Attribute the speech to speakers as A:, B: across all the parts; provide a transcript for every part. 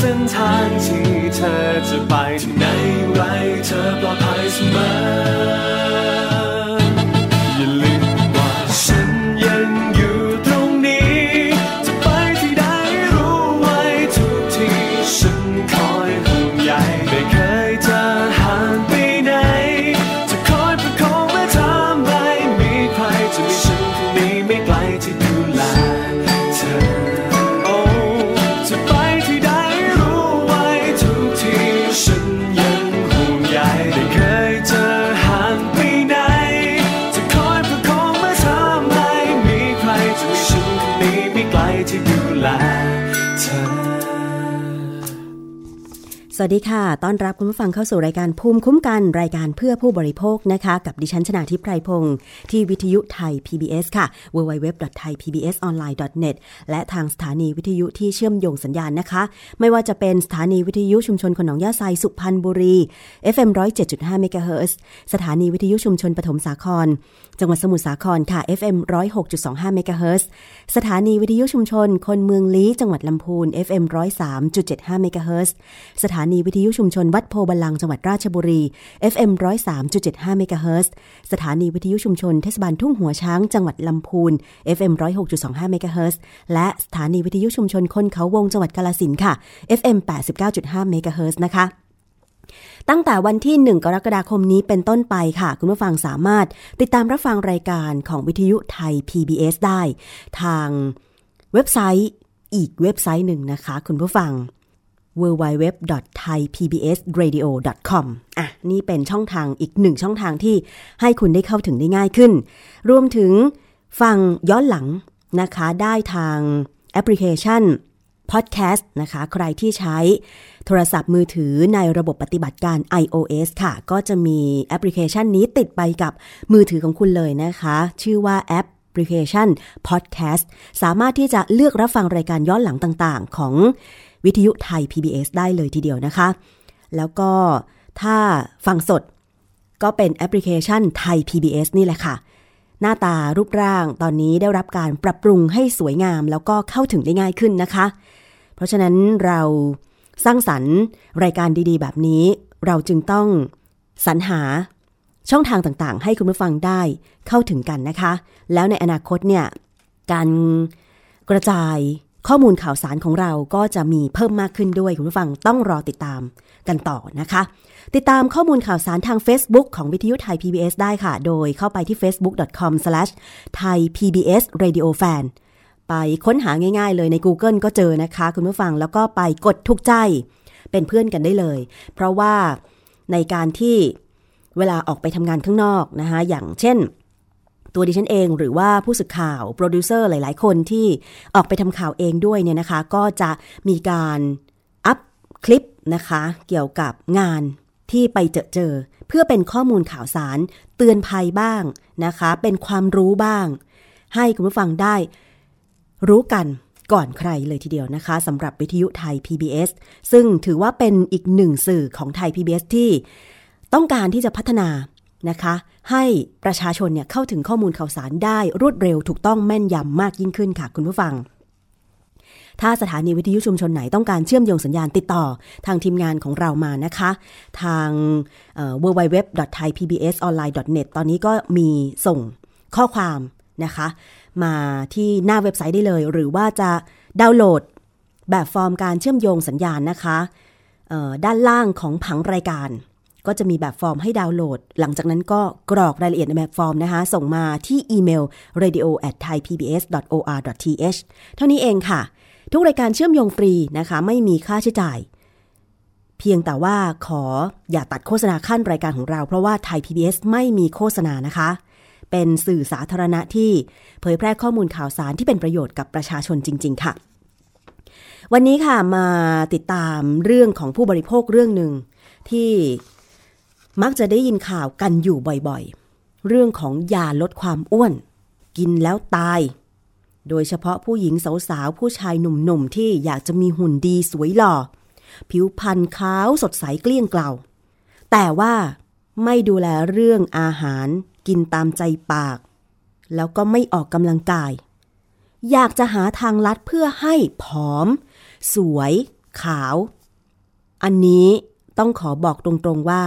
A: เส้นทางที่เธอจะไปที่ไหนไรเธอปลอดภัยเสมอ
B: สวัสดีค่ะ ต้อนรับคุณผู้ฟังเข้าสู่รายการภูมิคุ้มกันรายการเพื่อผู้บริโภคนะคะ กับดิฉันชนาทิพไพรพงศ์ที่วิทยุไทย PBS ค่ะ www.thaipbsonline.net และทางสถานีวิทยุที่เชื่อมโยงสัญญาณนะคะ ไม่ว่าจะเป็นสถานีวิทยุชุมชนคนองยาไซสุพรรณบุรี FM 107.5เมกะเฮิรตซ์สถานีวิทยุชุมชนปฐมสาคร จังหวัดสมุทรสาครค่ะ FM 106.25เมกะเฮิรตซ์สถานีวิทยุชุมชน คนเมืองลี้จังหวัดลำพูน FM 103.75เมกะเฮิรตซ์สถานนีวิทยุชุมชนวัดโพธิ์บัลลังก์จังหวัดราชบุรี FM 103.75เมกะเฮิรตซ์สถานีวิทยุชุมชนเทศบาลทุ่งหัวช้างจังหวัดลำพูน FM 106.25เมกะเฮิรตซ์และสถานีวิทยุชุมชนคนเขาวงจังหวัดกาฬสินธุ์ค่ะ FM 89.5เมกะเฮิรตซ์นะคะตั้งแต่วันที่ 1 กรกฎาคมนี้เป็นต้นไปค่ะ คุณผู้ฟังสามารถติดตามรับฟังรายการของวิทยุไทย PBS ได้ ทางเว็บไซต์อีกเว็บไซต์หนึ่งนะคะ คุณผู้ฟัง www.thaipbsradio.com อะ นี่เป็นช่องทางอีกหนึ่งช่องทางที่ให้คุณได้เข้าถึงได้ง่ายขึ้น รวมถึงฟังย้อนหลังนะคะได้ทางแอปพลิเคชัน Podcast นะคะ ใครที่ใช้โทรศัพท์มือถือในระบบปฏิบัติการ iOS ค่ะ ก็จะมีแอปพลิเคชันนี้ติดไปกับมือถือของคุณเลยนะคะ ชื่อว่าแอปแอปพลิเคชัน Podcast สามารถที่จะเลือกรับฟังรายการย้อนหลังต่างๆ ของ วิทยุไทย PBS ได้เลยทีเดียวนะคะ แล้วก็ถ้าฟังสดก็เป็นแอปพลิเคชันไทย PBS นี่แหละค่ะ หน้าตารูปร่างตอนนี้ได้รับการปรับปรุงให้สวยงาม แล้วก็เข้าถึงได้ง่ายขึ้นนะคะ เพราะฉะนั้นเราสร้างสรรค์รายการดีๆ แบบนี้ เราจึงต้องสรรหาช่องทางต่างๆ ให้คุณผู้ฟังได้เข้าถึงกันนะคะ แล้วในอนาคตเนี่ยการกระจาย ข้อมูลข่าวสารของเราก็จะมีเพิ่มมากขึ้นด้วย คุณผู้ฟังต้องรอติดตามกันต่อนะคะ ติดตามข้อมูลข่าวสารทาง Facebook ของวิทยุไทย PBS ได้ค่ะ โดยเข้าไปที่ facebook.com/thaipbsradiofan ไปค้นหาง่ายๆ เลยใน Google ก็เจอนะคะ คุณผู้ฟังแล้วก็ไปกดถูกใจ เป็นเพื่อนกันได้เลย เพราะว่าในการที่เวลาออกไปทำงานข้างนอกนะคะอย่างเช่น ตัวดิฉันเองหรือว่าผู้สื่อข่าวโปรดิวเซอร์หลาย ๆ คนที่ออกไปทำข่าวเองด้วยเนี่ยนะคะ ก็จะมีการอัพคลิปนะคะ เกี่ยวกับงานที่ไปเจอเจอ เพื่อเป็นข้อมูลข่าวสาร เตือนภัยบ้างนะคะ เป็นความรู้บ้าง ให้คุณผู้ฟังได้รู้กันก่อนใครเลยทีเดียวนะคะสำหรับวิทยุไทย PBS ซึ่งถือว่าเป็นอีกหนึ่งสื่อของไทย PBS ที่ต้องการที่จะพัฒนา นะคะ ให้ประชาชนเนี่ยเข้าถึงข้อมูลข่าวสารได้รวดเร็วถูกต้องแม่นยำมากยิ่งขึ้นค่ะคุณผู้ฟัง ถ้าสถานีวิทยุชุมชนไหนต้องการเชื่อมโยงสัญญาณติดต่อทางทีมงานของเรามานะคะ ทาง www.thaipbsonline.net ตอนนี้ก็มีส่งข้อความนะคะ มาที่หน้าเว็บไซต์ได้เลย หรือว่าจะดาวน์โหลดแบบฟอร์มการเชื่อมโยงสัญญาณนะคะด้านล่างของผังรายการ ก็จะมีแบบฟอร์มให้ดาวน์โหลด หลังจากนั้นก็กรอกรายละเอียดในแบบฟอร์มนะคะ ส่งมาที่อีเมล radio at thaipbs.or.th เท่านี้เองค่ะ ทุกรายการเชื่อมโยงฟรีนะคะ ไม่มีค่าใช้จ่าย เพียงแต่ว่าขออย่าตัดโฆษณาขั้นรายการของเรา เพราะว่าไทย PBS ไม่มีโฆษณานะคะ เป็นสื่อสาธารณะที่เผยแพร่ข้อมูลข่าวสารที่เป็นประโยชน์กับประชาชนจริง ๆ ค่ะวันนี้ค่ะมาติดตามเรื่องของผู้บริโภคเรื่องหนึ่งที่ มักจะได้ยินข่าวกันอยู่บ่อยๆ เรื่องของยาลดความอ้วน กินแล้วตาย โดยเฉพาะผู้หญิงสาวๆ ผู้ชายหนุ่มๆ ที่อยากจะมีหุ่นดีสวยหล่อ ผิวพรรณขาวสดใสเกลี้ยงเกลาแต่ว่าไม่ดูแลเรื่องอาหาร กินตามใจปาก แล้วก็ไม่ออกกำลังกาย อยากจะหาทางลัดเพื่อให้ผอม สวย ขาว อันนี้ต้องขอบอกตรงๆว่า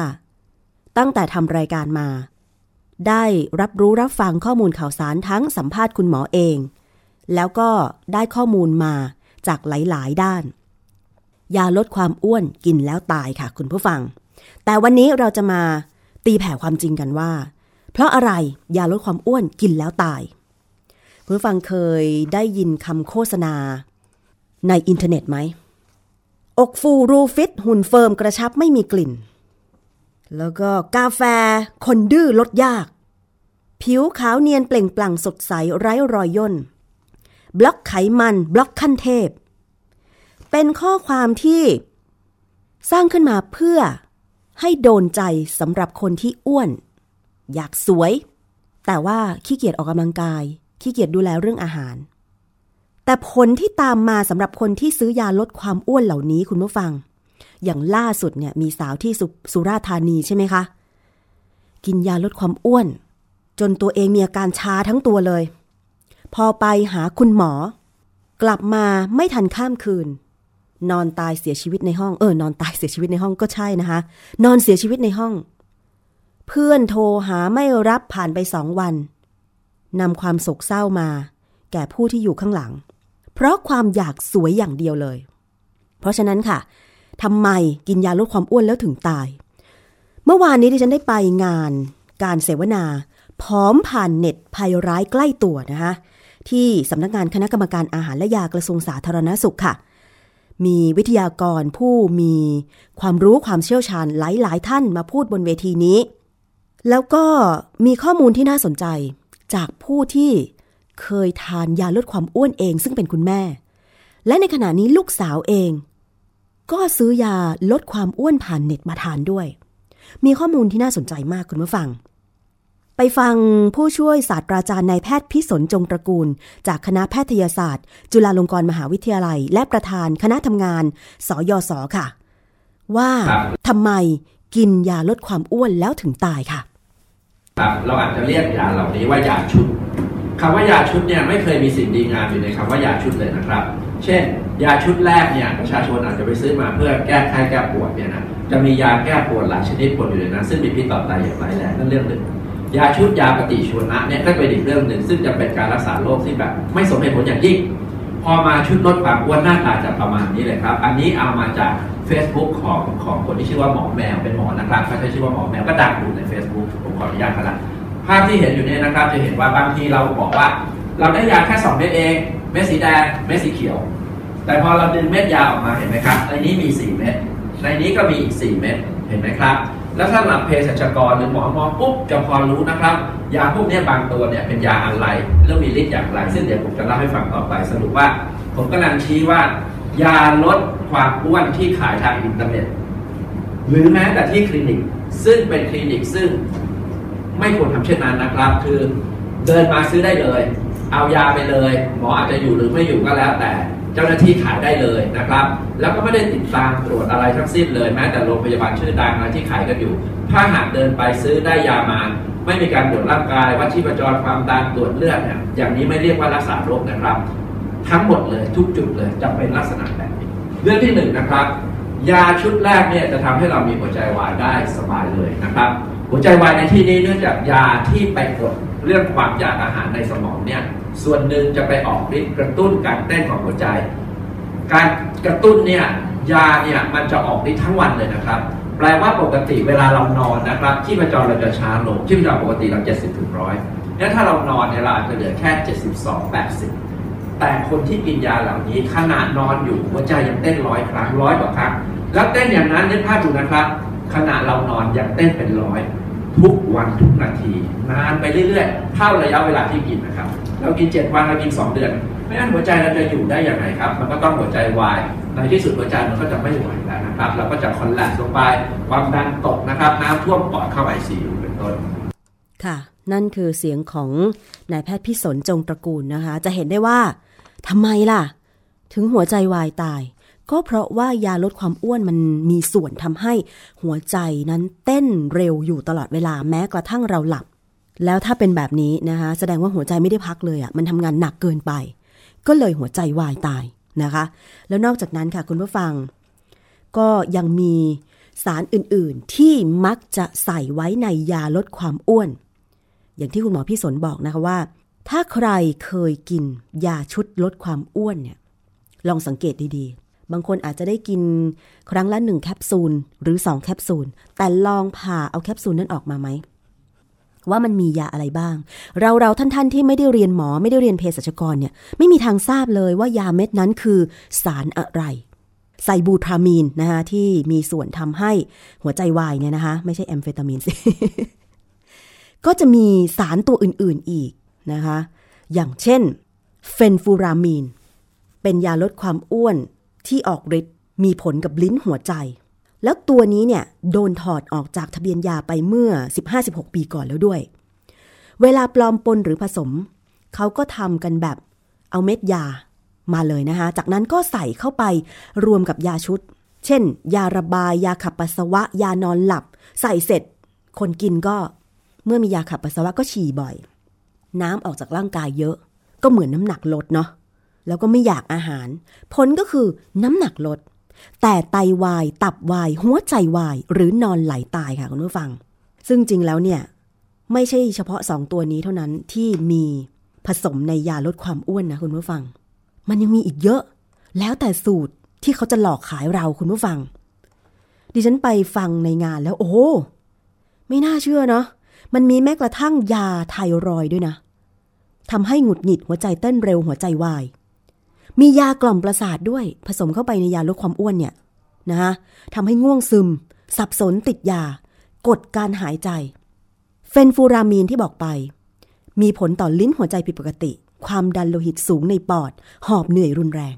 B: ตั้งแต่ทำรายการมา ได้รับรู้รับฟังข้อมูลข่าวสารทั้งสัมภาษณ์คุณหมอเอง แล้วก็ได้ข้อมูลมาจากหลาย ๆ ด้าน ยาลดความอ้วนกินแล้วตายค่ะ คุณผู้ฟัง แต่วันนี้เราจะมาตีแผ่ความจริงกันว่า เพราะอะไรยาลดความอ้วนกินแล้วตายคุณผู้ฟังเคยได้ยินคำโฆษณา ในอินเทอร์เน็ตไหมอกฟูรูฟิตหุ่น firm กระชับไม่มีกลิ่น แล้วก็กาแฟคนดื้อลดยาก ผิวขาวเนียนเปล่งปลั่งสดใสไร้รอยย่น บล็อกไขมันบล็อกขั้นเทพ เป็นข้อความที่สร้างขึ้นมาเพื่อให้โดนใจสำหรับคนที่อ้วน อยากสวย แต่ว่าขี้เกียจออกกำลังกาย ขี้เกียจดูแลเรื่องอาหาร แต่ผลที่ตามมาสำหรับคนที่ซื้อยาลดความอ้วนเหล่านี้คุณผู้ฟัง อย่างล่าสุดเนี่ยมีสาวที่สสุราธานีใช่ไหมคะ กินยาลดความอ้วน จนตัวเองมีอาการชาทั้งตัวเลย พอไปหาคุณหมอ กลับมาไม่ทันข้ามคืน นอนตายเสียชีวิตในห้องเออนอนตายเสียชีวิตในห้องก็ใช่นะคะ นอนเสียชีวิตในห้อง เพื่อนโทรหาไม่รับผ่านไปสองวันนำความโศกเศร้ามา แก่ผู้ที่อยู่ข้างหลัง เพราะความอยากสวยอย่างเดียวเลย เพราะฉะนั้นค่ะ ทำไมกินยาลดความอ้วนแล้วถึงตาย เมื่อวานนี้ดิฉันได้ไปงานการเสวนาพร้อมผ่านเน็ตภัยร้ายใกล้ตัวนะคะที่สำนักงานคณะกรรมการอาหารและยากระทรวงสาธารณสุขค่ะ มีวิทยากรผู้มีความรู้ความเชี่ยวชาญหลาย ๆ ท่านมาพูดบนเวทีนี้ แล้วก็มีข้อมูลที่น่าสนใจ จากผู้ที่เคยทานยาลดความอ้วนเอง ซึ่งเป็นคุณแม่ และในขณะนี้ลูกสาวเอง ก็ซื้อยาลดความอ้วนผ่านเน็ตมาทานด้วย มีข้อมูลที่น่าสนใจมากคุณผู้ฟัง ไปฟังผู้ช่วยศาสตราจารย์นายแพทย์พิสนจงตระกูล จากคณะแพทยศาสตร์ จุฬาลงกรณ์มหาวิทยาลัย และประธานคณะทำงาน สยศค่ะ ว่าทำไมกินยาลดความอ้วนแล้วถึงตายค่ะ
C: ครับเราอาจจะเรียกยาเหล่านี้ว่ายาชุดคำว่ายาชุดเนี่ยไม่เคยมีสิ่งดีงามอยู่ในคำว่ายาชุดเลยนะครับ เช่น ยาชุดแรกเนี่ยประชาชนอาจจะไปซื้อมาเพื่อแก้ไข้แก้ปวดเนี่ยนะจะมียาแก้ปวดหลายชนิดปนอยู่ในนั้นซึ่งมีพิษต่อไตอย่างไรายแรงนั่นเรื่องหนึ่งยาชุดยาปฏิชีวนะเนี่ยก็เป็นอีกเรื่องหนึ่ง ซึ่งจะเป็นการรักษาโรคที่แบบไม่สมเหตุผลอย่างยิ่ง พอมาชุดลดความอ้วนหน้าตาจะประมาณนี้เลยครับ อันนี้เอามาจาก Facebook ของของคนที่ชื่อว่าหมอแมวเป็นหมอนะครับเขาใช้ชื่อว่าหมอแมวก็ดังอยู่ใน Facebook ผมขออนุญาตครับภาพที่เห็นอยู่เนี่ยนะครับจะเห็นว่าบางทีเราบอกว่า เราได้ยาแค่2เม็ดเอง เม็ดสีแดง เม็ดสีเขียว แต่พอเราดึงเม็ดยาออกมาเห็นไหมครับ ในนี้มี 4 เม็ด ในนี้ก็มีอีก 4 เม็ด เห็นไหมครับ แล้วถ้าหลับเภสัชกรหรือหมอมองปุ๊บจะพอรู้นะครับ ยาพวกนี้บางตัวเนี่ยเป็นยาอะไร แล้วมีฤทธิ์อย่างไร ซึ่งเดี๋ยวผมจะเล่าให้ฟังต่อไป สรุปว่า ผมกำลังชี้ว่า ยาลดความอ้วนที่ขายทางอินเทอร์เน็ต หรือแม้แต่ที่คลินิก ซึ่งเป็นคลินิกซึ่งไม่ควรทำเช่นนั้นนะครับ คือเดินมาซื้อได้เลย เอายาไปเลย หมออาจจะอยู่หรือไม่อยู่ก็แล้วแต่เจ้าหน้าที่ขายได้เลยนะครับ แล้วก็ไม่ได้ติดตามตรวจอะไรทั้งสิ้นเลยแม้แต่โรงพยาบาลชื่อดังอะไรที่ขายกันอยู่ ถ้าหากเดินไปซื้อได้ยามาไม่มีการตรวจร่างกายวัดชีพจรความดันตรวจเลือดเนี่ยอย่างนี้ไม่เรียกว่ารักษาโรคนะครับ ทั้งหมดเลยทุกจุดเลยจะเป็นลักษณะแบบนี้เรื่องที่หนึ่งนะครับ ยาชุดแรกเนี่ยจะทำให้เรามีหัวใจวายได้สบายเลยนะครับ หัวใจวายในที่นี้เนื่องจากยาที่ไปกดเรื่องความอยากอาหารในสมองเนี่ย ส่วนหนึ่งจะไปออกฤทธิ์กระตุ้นการเต้นของหัวใจ การกระตุ้นเนี่ยยาเนี่ยมันจะออกฤทธิ์ทั้งวันเลยนะครับ แปลว่าปกติเวลาเรานอนนะครับที่ประจรเราจะช้าลงที่ประจรปกติเรา70ถึงร้อยเนี่ยถ้าเรานอนเนี่ยเราอาจจะเหลือแค่ 72 80 แต่คนที่กินยาเหล่านี้ขนาดนอนอยู่หัวใจยังเต้นร้อยครั้งร้อยกว่าครั้งแล้วเต้นอย่างนั้นนึกภาพดูนะครับ ขณะเรานอนยังเต้นเป็นร้อย ทุกวันทุกนาที นานไปเรื่อยๆ เท่าระยะเวลาที่กินนะครับ เรากิน 7 วันเรากิน 2 เดือน ไม่งั้นหัวใจเราจะอยู่ได้อย่างไรครับ มันก็ต้องหัวใจวาย ในที่สุดหัวใจมันก็จะไม่ไหวแล้วนะครับ เราก็จะคอนแลกลงไป ความดันตกนะครับ น้ำท่วมปอดเข้าไอซียูเป็นต้น
B: ค่ะ นั่นคือเสียงของนายแพทย์พิสนจงตระกูลนะคะ จะเห็นได้ว่าทำไมล่ะ ถึงหัวใจวายตาย ก็เพราะว่ายาลดความอ้วนมันมีส่วนทำให้หัวใจนั้นเต้นเร็วอยู่ตลอดเวลาแม้กระทั่งเราหลับ แล้วถ้าเป็นแบบนี้นะคะ แสดงว่าหัวใจไม่ได้พักเลยอะ่ะมันทำงานหนักเกินไป ก็เลยหัวใจวายตายนะคะ แล้วนอกจากนั้นค่ะคุณผู้ฟัง ก็ยังมีสารอื่นๆ ที่มักจะใส่ไว้ในยาลดความอ้วน อย่างที่คุณหมอพี่สนบอกนะคะว่า ถ้าใครเคยกินยาชุดลดความอ้วนเนี่ยลองสังเกตดี บางคนอาจจะได้กินครั้งละหนึ่งแคปซูลหรือสองแคปซูล แต่ลองผ่าเอาแคปซูลนั้นออกมาไหม ว่ามันมียาอะไรบ้าง เราเราท่านๆที่ไม่ได้เรียนหมอไม่ได้เรียนเภสัชกรเนี่ยไม่มีทางทราบเลยว่ายาเม็ดนั้นคือสารอะไรไซบูทรามีนนะคะที่มีส่วนทำให้หัวใจวายเนี่ยนะคะไม่ใช่แอมเฟตามีนสิก็จะมีสารตัวอื่นๆอีกนะคะ อย่างเช่น เฟนฟูรามีน เป็นยาลดความอ้วน ที่ออกฤทธิ์มีผลกับลิ้นหัวใจ แล้วตัวนี้เนี่ยโดนถอดออกจากทะเบียนยาไปเมื่อ 15-16 ปีก่อนแล้วด้วย เวลาปลอมปนหรือผสม เขาก็ทำกันแบบเอาเม็ดยามาเลยนะคะ จากนั้นก็ใส่เข้าไปรวมกับยาชุด เช่น ยาระบาย ยาขับปัสสาวะ ยานอนหลับ ใส่เสร็จ คนกินก็เมื่อมียาขับปัสสาวะก็ฉี่บ่อย น้ำออกจากร่างกายเยอะ ก็เหมือนน้ำหนักลดเนาะ แล้วก็ไม่อยากอาหาร ผลก็คือน้ำหนักลด แต่ไตวาย ตับวาย หัวใจวาย หรือนอนไหลตายค่ะคุณผู้ฟัง ซึ่งจริงแล้วเนี่ย ไม่ใช่เฉพาะสองตัวนี้เท่านั้นที่มีผสมในยาลดความอ้วนนะคุณผู้ฟัง มันยังมีอีกเยอะ แล้วแต่สูตรที่เขาจะหลอกขายเราคุณผู้ฟัง ดิฉันไปฟังในงานแล้วโอ้ ไม่น่าเชื่อเนาะ มันมีแม้กระทั่งยาไทรอยด์ด้วยนะทำให้หงุดหงิดหัวใจเต้นเร็วหัวใจวาย มียากล่อมประสาทด้วย ผสมเข้าไปในยาลดความอ้วนเนี่ยนะคะทำให้ง่วงซึม สับสนติดยา กดการหายใจ เฟนฟูรามีนที่บอกไป มีผลต่อลิ้นหัวใจผิดปกติ ความดันโลหิตสูงในปอด หอบเหนื่อยรุนแรง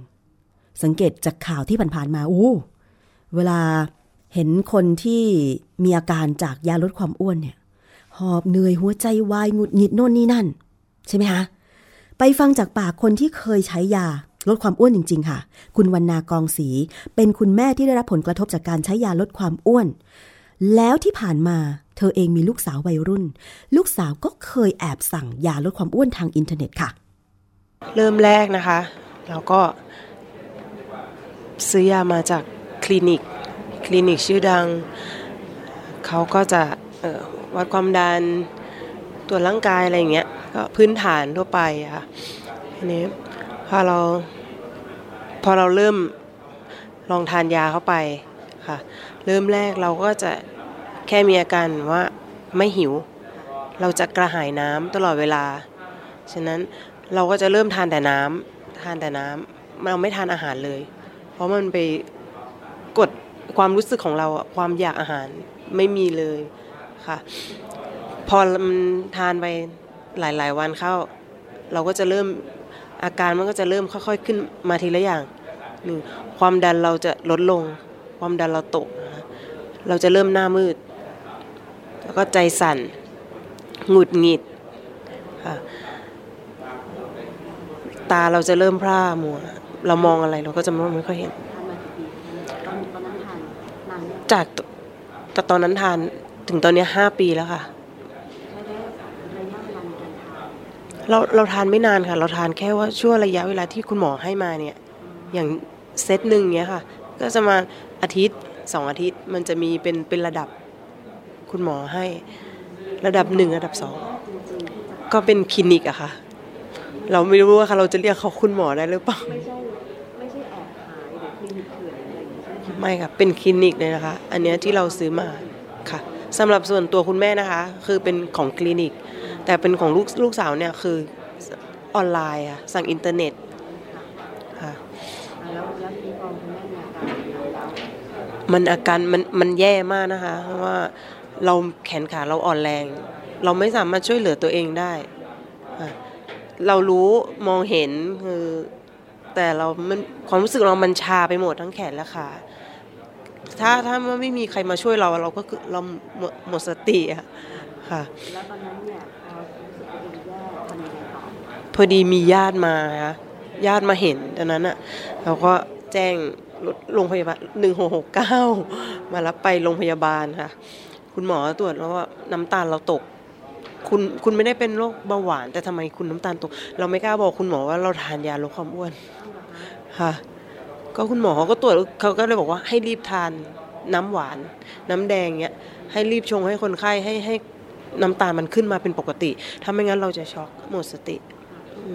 B: สังเกตจากข่าวที่ผ่านๆมาอู้เวลาเห็นคนที่มีอาการจากยาลดความอ้วนเนี่ย หอบเหนื่อยหัวใจวายหงุดหงิดโน่นนี่นั่น ใช่ไหมคะ ไปฟังจากปากคนที่เคยใช้ยา ลดความอ้วนจริง ๆ ค่ะ คุณวรรณากองศรีเป็นคุณแม่ที่ได้รับผลกระทบจากการใช้ยาลดความอ้วน แล้วที่ผ่านมาเธอเองมีลูกสาววัยรุ่น ลูกสาวก็เคยแอบสั่งยาลดความอ้วนทางอินเทอร์เน็ตค่ะ
D: เริ่มแรกนะคะ เราก็ ซื้อยามาจากคลินิก คลินิกชื่อดัง เขาก็จะออวัดความดันตรวจร่างกายอะไรอย่างเงี้ยก็พื้นฐานทั่วไปอะค่ะทีนี้ อเราพอเราเริ่มลองทานยาเข้าไปค่ะ เริ่มแรกเราก็จะแค่มีอาการว่าไม่หิว เราจะกระหายน้ำตลอดเวลา ฉะนั้นเราก็จะเริ่มทานแต่น้ำทานแต่น้ำเราไม่ทานอาหารเลย เพราะมันไปกดความรู้สึกของเราความอยากอาหารไม่มีเลยค่ะ พอมันทานไปหลาย ๆ วันเข้า เราก็จะเริ่ม อาการมันก็จะเริ่มค่อยๆขึ้นมาทีละอย่างหนึ่งความดันเราจะลดลง ความดันเราตกนะคะเราจะเริ่มหน้ามืด แล้วก็ใจสั่นหงุดหงิดค่ะตาเราจะเริ่มพร่ามัว เรามองอะไรเราก็จะไม่ไม่ค่อยเห็น
B: ทานมากี่ปีตอนตอนนั้นทานนานเนี่ย
D: จากตแต่ตอนนั้นทานถึงตอนเนี้ยห้าปีแล้วค่ะ
B: ใช้ได้ระยะเวลาในการทาน
D: เราเราทานไม่นานค่ะ เราทานแค่ว่าช่วงระยะเวลาที่คุณหมอให้มาเนี่ย อย่างเซตหนึ่งเนี้ยค่ะ ก็จะมาอาทิตย์สองอาทิตย์มันจะมีเป็นเป็นระดับคุณหมอให้ระดับหนึ่งระดับสองก็เป็นคลินิกอะค่ะ เราไม่รู้ว่าค่ะเราจะเรียกเขาคุณหมอได้หรือเปล่า
B: ไม่ใช่ไม่ใช่แอบขายหรือคลินิกเถื่อนอะไรอย่างนี้ใช่ไหมคะ
D: ไม่ค่ะเป็นคลินิกเลยนะคะ อันเนี้ยที่เราซื้อมาค่ะ สำหรับส่วนตัวคุณแม่นะคะ คือเป็นของคลินิก แต่เป็นของลูกลูกสาวเนี่ยคือออนไลน์ค่ะสั่งอินเทอร์เน็ตค่ะ
B: แล้วแล้วที่คุณแม่มีอาการอย่างนั้นแล้ว
D: มันอาการมันมันแย่มากนะคะ เพราะว่าเราแขนขาเราอ่อนแรง เราไม่สามารถช่วยเหลือตัวเองได้ เรารู้มองเห็นคือแต่เรามันความรู้สึกเรามันชาไปหมดทั้งแขนและขา ถ้าถ้าไม่มีใครมาช่วยเราเราก็คือเราหมดหมดสติอะค่ะ
B: แล้วตอนนั้นเนี่ยพอรู้สึกตัวเองแย่ทำยังไงต่อ
D: พอดีมีญาติมาค่ะญาติมาเห็นตอนนั้นอะเราก็แจ้งรถโรงพยาบาลหนึ่งหกหกเก้ามารับไปโรงพยาบาลค่ะ คุณหมอตรวจแล้วว่าน้ำตาลเราตก คุณคุณไม่ได้เป็นโรคเบาหวาน แต่ทำไมคุณน้ำตาลตก เราไม่กล้าบอกคุณหมอว่าเราทานยาลดความอ้วนค่ะ ก็คุณหมอเขาก็ตรวจเขาก็เลยบอกว่าให้รีบทานน้ำหวาน น้ำแดงเนี้ยให้รีบชงให้คนไข้ให้ให้น้ำตาลมันขึ้นมาเป็นปกติ ถ้าไม่งั้นเราจะช็อกหมดสติอ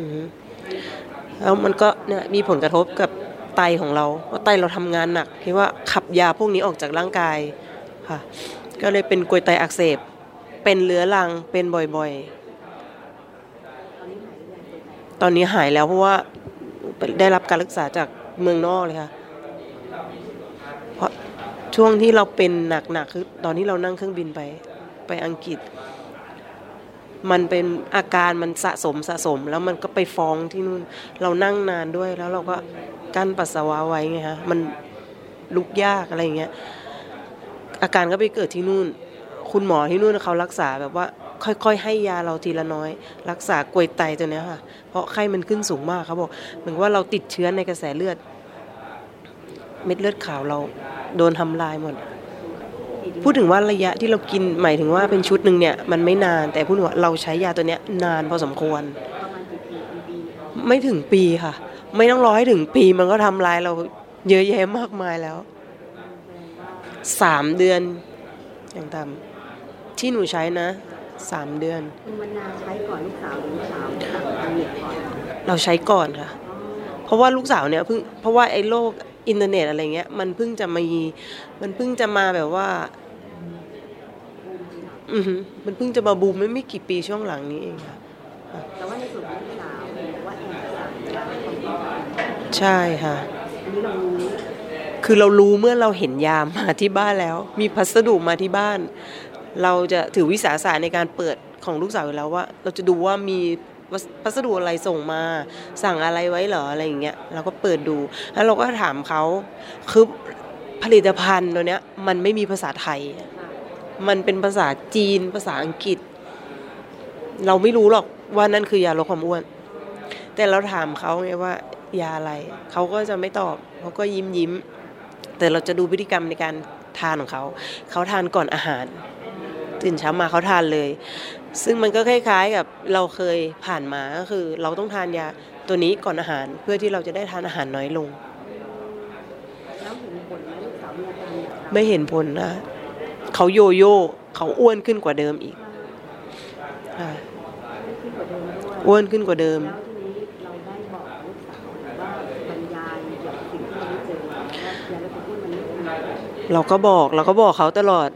D: แล้วมันก็เนี่ยมีผลกระทบกับไตของเราเพราะไตเราทำงานหนักที่ว่าขับยาพวกนี้ออกจากร่างกายค่ะ ก็เลยเป็นกรวยไตอักเสบ เป็นเรื้อรังเป็นบ่อยๆ ตอนนี้หายแล้วเพราะว่าได้รับการรักษาจาก เมืองนอกเลยค่ะเพราะช่วงที่เราเป็นหนักๆคือตอนที่เรานั่งเครื่องบินไปไปอังกฤษ มันเป็นอาการมันสะสมสะสม แล้วมันก็ไปฟ้องที่นู่น เรานั่งนานด้วยแล้วเราก็กั้นปัสสาวะไว้ไงฮะมันลุกยากอะไรอย่างเงี้ยอาการก็ไปเกิดที่นู่น คุณหมอที่นู่นเขารักษาแบบว่า ค่อยๆ ให้ยาเราทีละน้อย รักษากลวยไตตัวนี้ค่ะ เพราะไข้มันขึ้นสูงมากเขาบอกเหมือนว่าเราติดเชื้อในกระแสเลือด เม็ดเลือดขาวเราโดนทำลายหมด พูดถึงว่าระยะที่เรากินหมายถึงว่าเป็นชุดหนึ่งเนี่ยมันไม่นานแต่พูดว่าเราใช้ยาตัวเนี้ยนานพอสมควร ไม่ถึงปีค่ะ ไม่ต้องรอให้ถึงปีมันก็ทำลายเราเยอะแยะมากมายแล้วสามเดือนอย่างต่ำที่หนูใช้นะ สามเดือน
B: คุณวรรณาใช้ก่อนลูกสาวหรือลูกสาวสั่งคลินิกก่อน
D: เราใช้ก่อนค่ะ เพราะว่าลูกสาวเนี่ยเพิ่งเพราะว่าไอ้โลกอินเทอร์เน็ตอะไรเงี้ยมันเพิ่งจะมีมันเพิ่งจะมาแบบว่า อือหือมันเพิ่งจะมาบูมไม่ไม่กี่ปีช่วงหลังนี้เองค่ะ
B: แต่ว่าในส่วนของลูกสาวเห็นบอกว่าแอบสั่งยาความต้องการ
D: ใช่ค่ะ
B: อันนี้เรารู้
D: คือเรารู้เมื่อเราเห็นยามมาที่บ้านแล้ว มีพัสดุมาที่บ้าน เราจะถือวิสาสะในการเปิดของลูกสาวอยู่แล้วว่า เราจะดูว่ามีพัสดุอะไรส่งมา สั่งอะไรไว้เหรออะไรอย่างเงี้ยเราก็เปิดดู แล้วเราก็ถามเขาคือผลิตภัณฑ์ตัวเนี้ยมันไม่มีภาษาไทย มันเป็นภาษาจีน ภาษาอังกฤษ เราไม่รู้หรอกว่านั่นคือยาลดความอ้วน แต่เราถามเขาไงว่ายาอะไร เขาก็จะไม่ตอบเขาก็ยิ้มยิ้ม แต่เราจะดูพฤติกรรมในการทานของเขา เขาทานก่อนอาหาร ตื่นเช้ามาเขาทานเลย ซึ่งมันก็คล้ายๆกับเราเคยผ่านมาก็คือ เราต้องทานยาตัวนี้ก่อนอาหารเพื่อที่เราจะได้ทานอาหารน้อยลง
B: แล้วเห็นผลไหมลูกสาวมีอาการแบบเรา
D: ไม่เห็นผลนะเขาโยโย่เขาอ้วนขึ้นกว่าเดิมอีกค่ะ
B: ขึ้นกว่าเดิมด้วย
D: อ้วนขึ้นกว่าเดิม
B: แล้วทีนี้เราได้บอกลูกสาวหรือว่าบรรยายเกี่ยวกับสิ่งที่เราได้เจอว่ายาลดความอ้วนมันไม่เป็น
D: เราก็บอกเราก็บอกเขาตลอด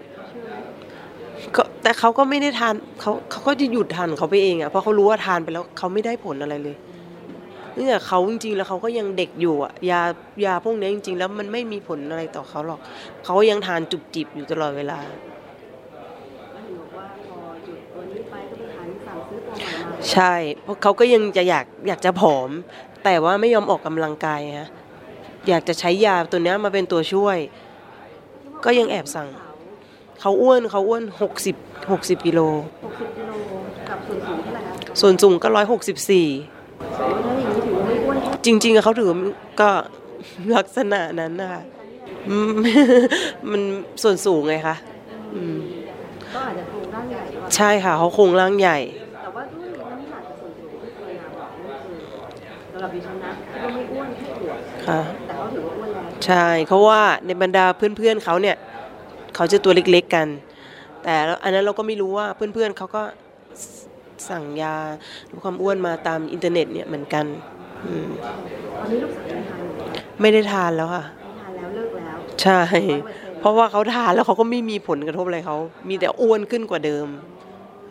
D: แต่เขาก็ไม่ได้ทานเขาเขาก็จะหยุดทานเขาไปเองอะ่ะเพราะเขารู้ว่าทานไปแล้วเขาไม่ได้ผลอะไรเลยเนี่ยเขาจริงๆแล้วเขาก็ยังเด็กอยู่อะยายาพวกนี้จริง ๆ แล้วมันไม่มีผลอะไรต่อเขาหรอกเขายังทานจุบจิบอยู่ตลอดเวลาใช่เพราะเขาก็ยังจะอยากอยากจะผอม แต่ว่าไม่ยอมออกกำลังกายฮะอยากจะใช้ยาตัวนี้มาเป็นตัวช่วย ก็ยังแอบสั่ง เขาอ้วนเขาอ้วนหกสิบหกสิบกิโล
B: 60กิโลกับส่วนสูงเท่าไหร่คะ
D: ส่วนสูงก็ร้อยหกสิบสี่
B: แล้วอย่างนี้ถือว่าไม่อ้วน
D: จริงๆอะเขาถือก็ลักษณะนั้นนะคะอืมมันส่วนสูงไงคะอืม
B: ก็อาจจะโครงร่างใหญ่กว่า
D: ใช่ค่ะเขาโครงร่างใหญ่
B: แต่ว่าด้วยน้ำหนักกับส่วนสูงที่เคยมาบอกนี่คือสำหรับดิฉันนะก็ไม่อ้วนแค่อวบ
D: ค่ะ
B: แต่เขาถือว่าอ้วนแล้ว
D: ใช่เขาว่าในบรรดาเพื่อนๆเขาเนี่ย เขาจะตัวเล็กๆกัน แต่แล้วอันนั้นเราก็ไม่รู้ว่าเพื่อนๆเขาก็สสั่งยาลดความอ้วนมาตามอินเทอร์เน็ตเนี่ยเหมือนกันอืม
B: ตอนนี้ลูกสาวยังทานอยู่ไหม
D: ไม่ได้ทานแล้วค่ะ
B: ทานแล้วเลิกแล้ว
D: ใช่ เพราะว่าเขาทานแล้วเขาก็ไม่มีผลกระทบอะไรเขามีแต่อ้วนขึ้นกว่าเดิม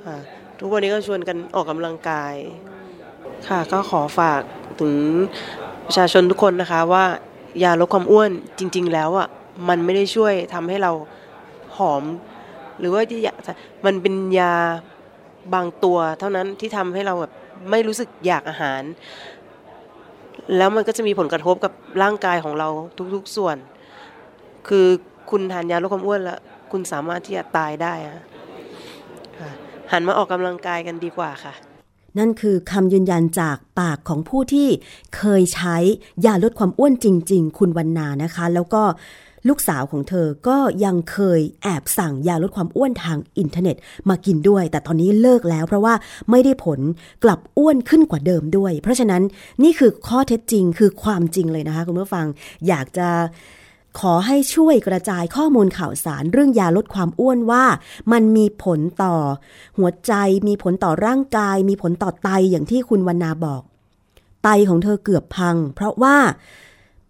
D: ค่ะทุกวันนี้ก็ชวนกันออกกำลังกาย ค่ะก็ขอฝากถึงประชาชนทุกคนนะคะว่ายาลดความอ้วนจริง ๆ แล้วอะมันไม่ได้ช่วยทำให้เรา ผอม หรือว่าที่อยากมันเป็นยาบางตัว เท่านั้นที่ทำให้เราแบบไม่รู้สึกอยากอาหาร แล้วมันก็จะมีผลกระทบกับร่างกายของเราทุกๆส่วน คือคุณทานยาลดความอ้วนแล้ว คุณสามารถที่จะตายได้อะหันมาออกกำลังกายกันดีกว่าค่ะ
B: นั่นคือคำยืนยันจากปากของผู้ที่เคยใช้ยาลดความอ้วนจริง ๆ คุณวันนานะคะ แล้วก็ ลูกสาวของเธอก็ยังเคยแอบสั่งยาลดความอ้วนทางอินเทอร์เน็ต มากินด้วย แต่ตอนนี้เลิกแล้วเพราะว่าไม่ได้ผลกลับอ้วนขึ้นกว่าเดิมด้วย เพราะฉะนั้นนี่คือข้อเท็จจริงคือความจริงเลยนะคะคุณผู้ฟังอยากจะขอให้ช่วยกระจายข้อมูลข่าวสารเรื่องยาลดความอ้วนว่า มันมีผลต่อ หัวใจมีผลต่อร่างกาย มีผลต่อไตอย่างที่คุณวรรณาบอก ไตของเธอเกือบพัง เพราะว่า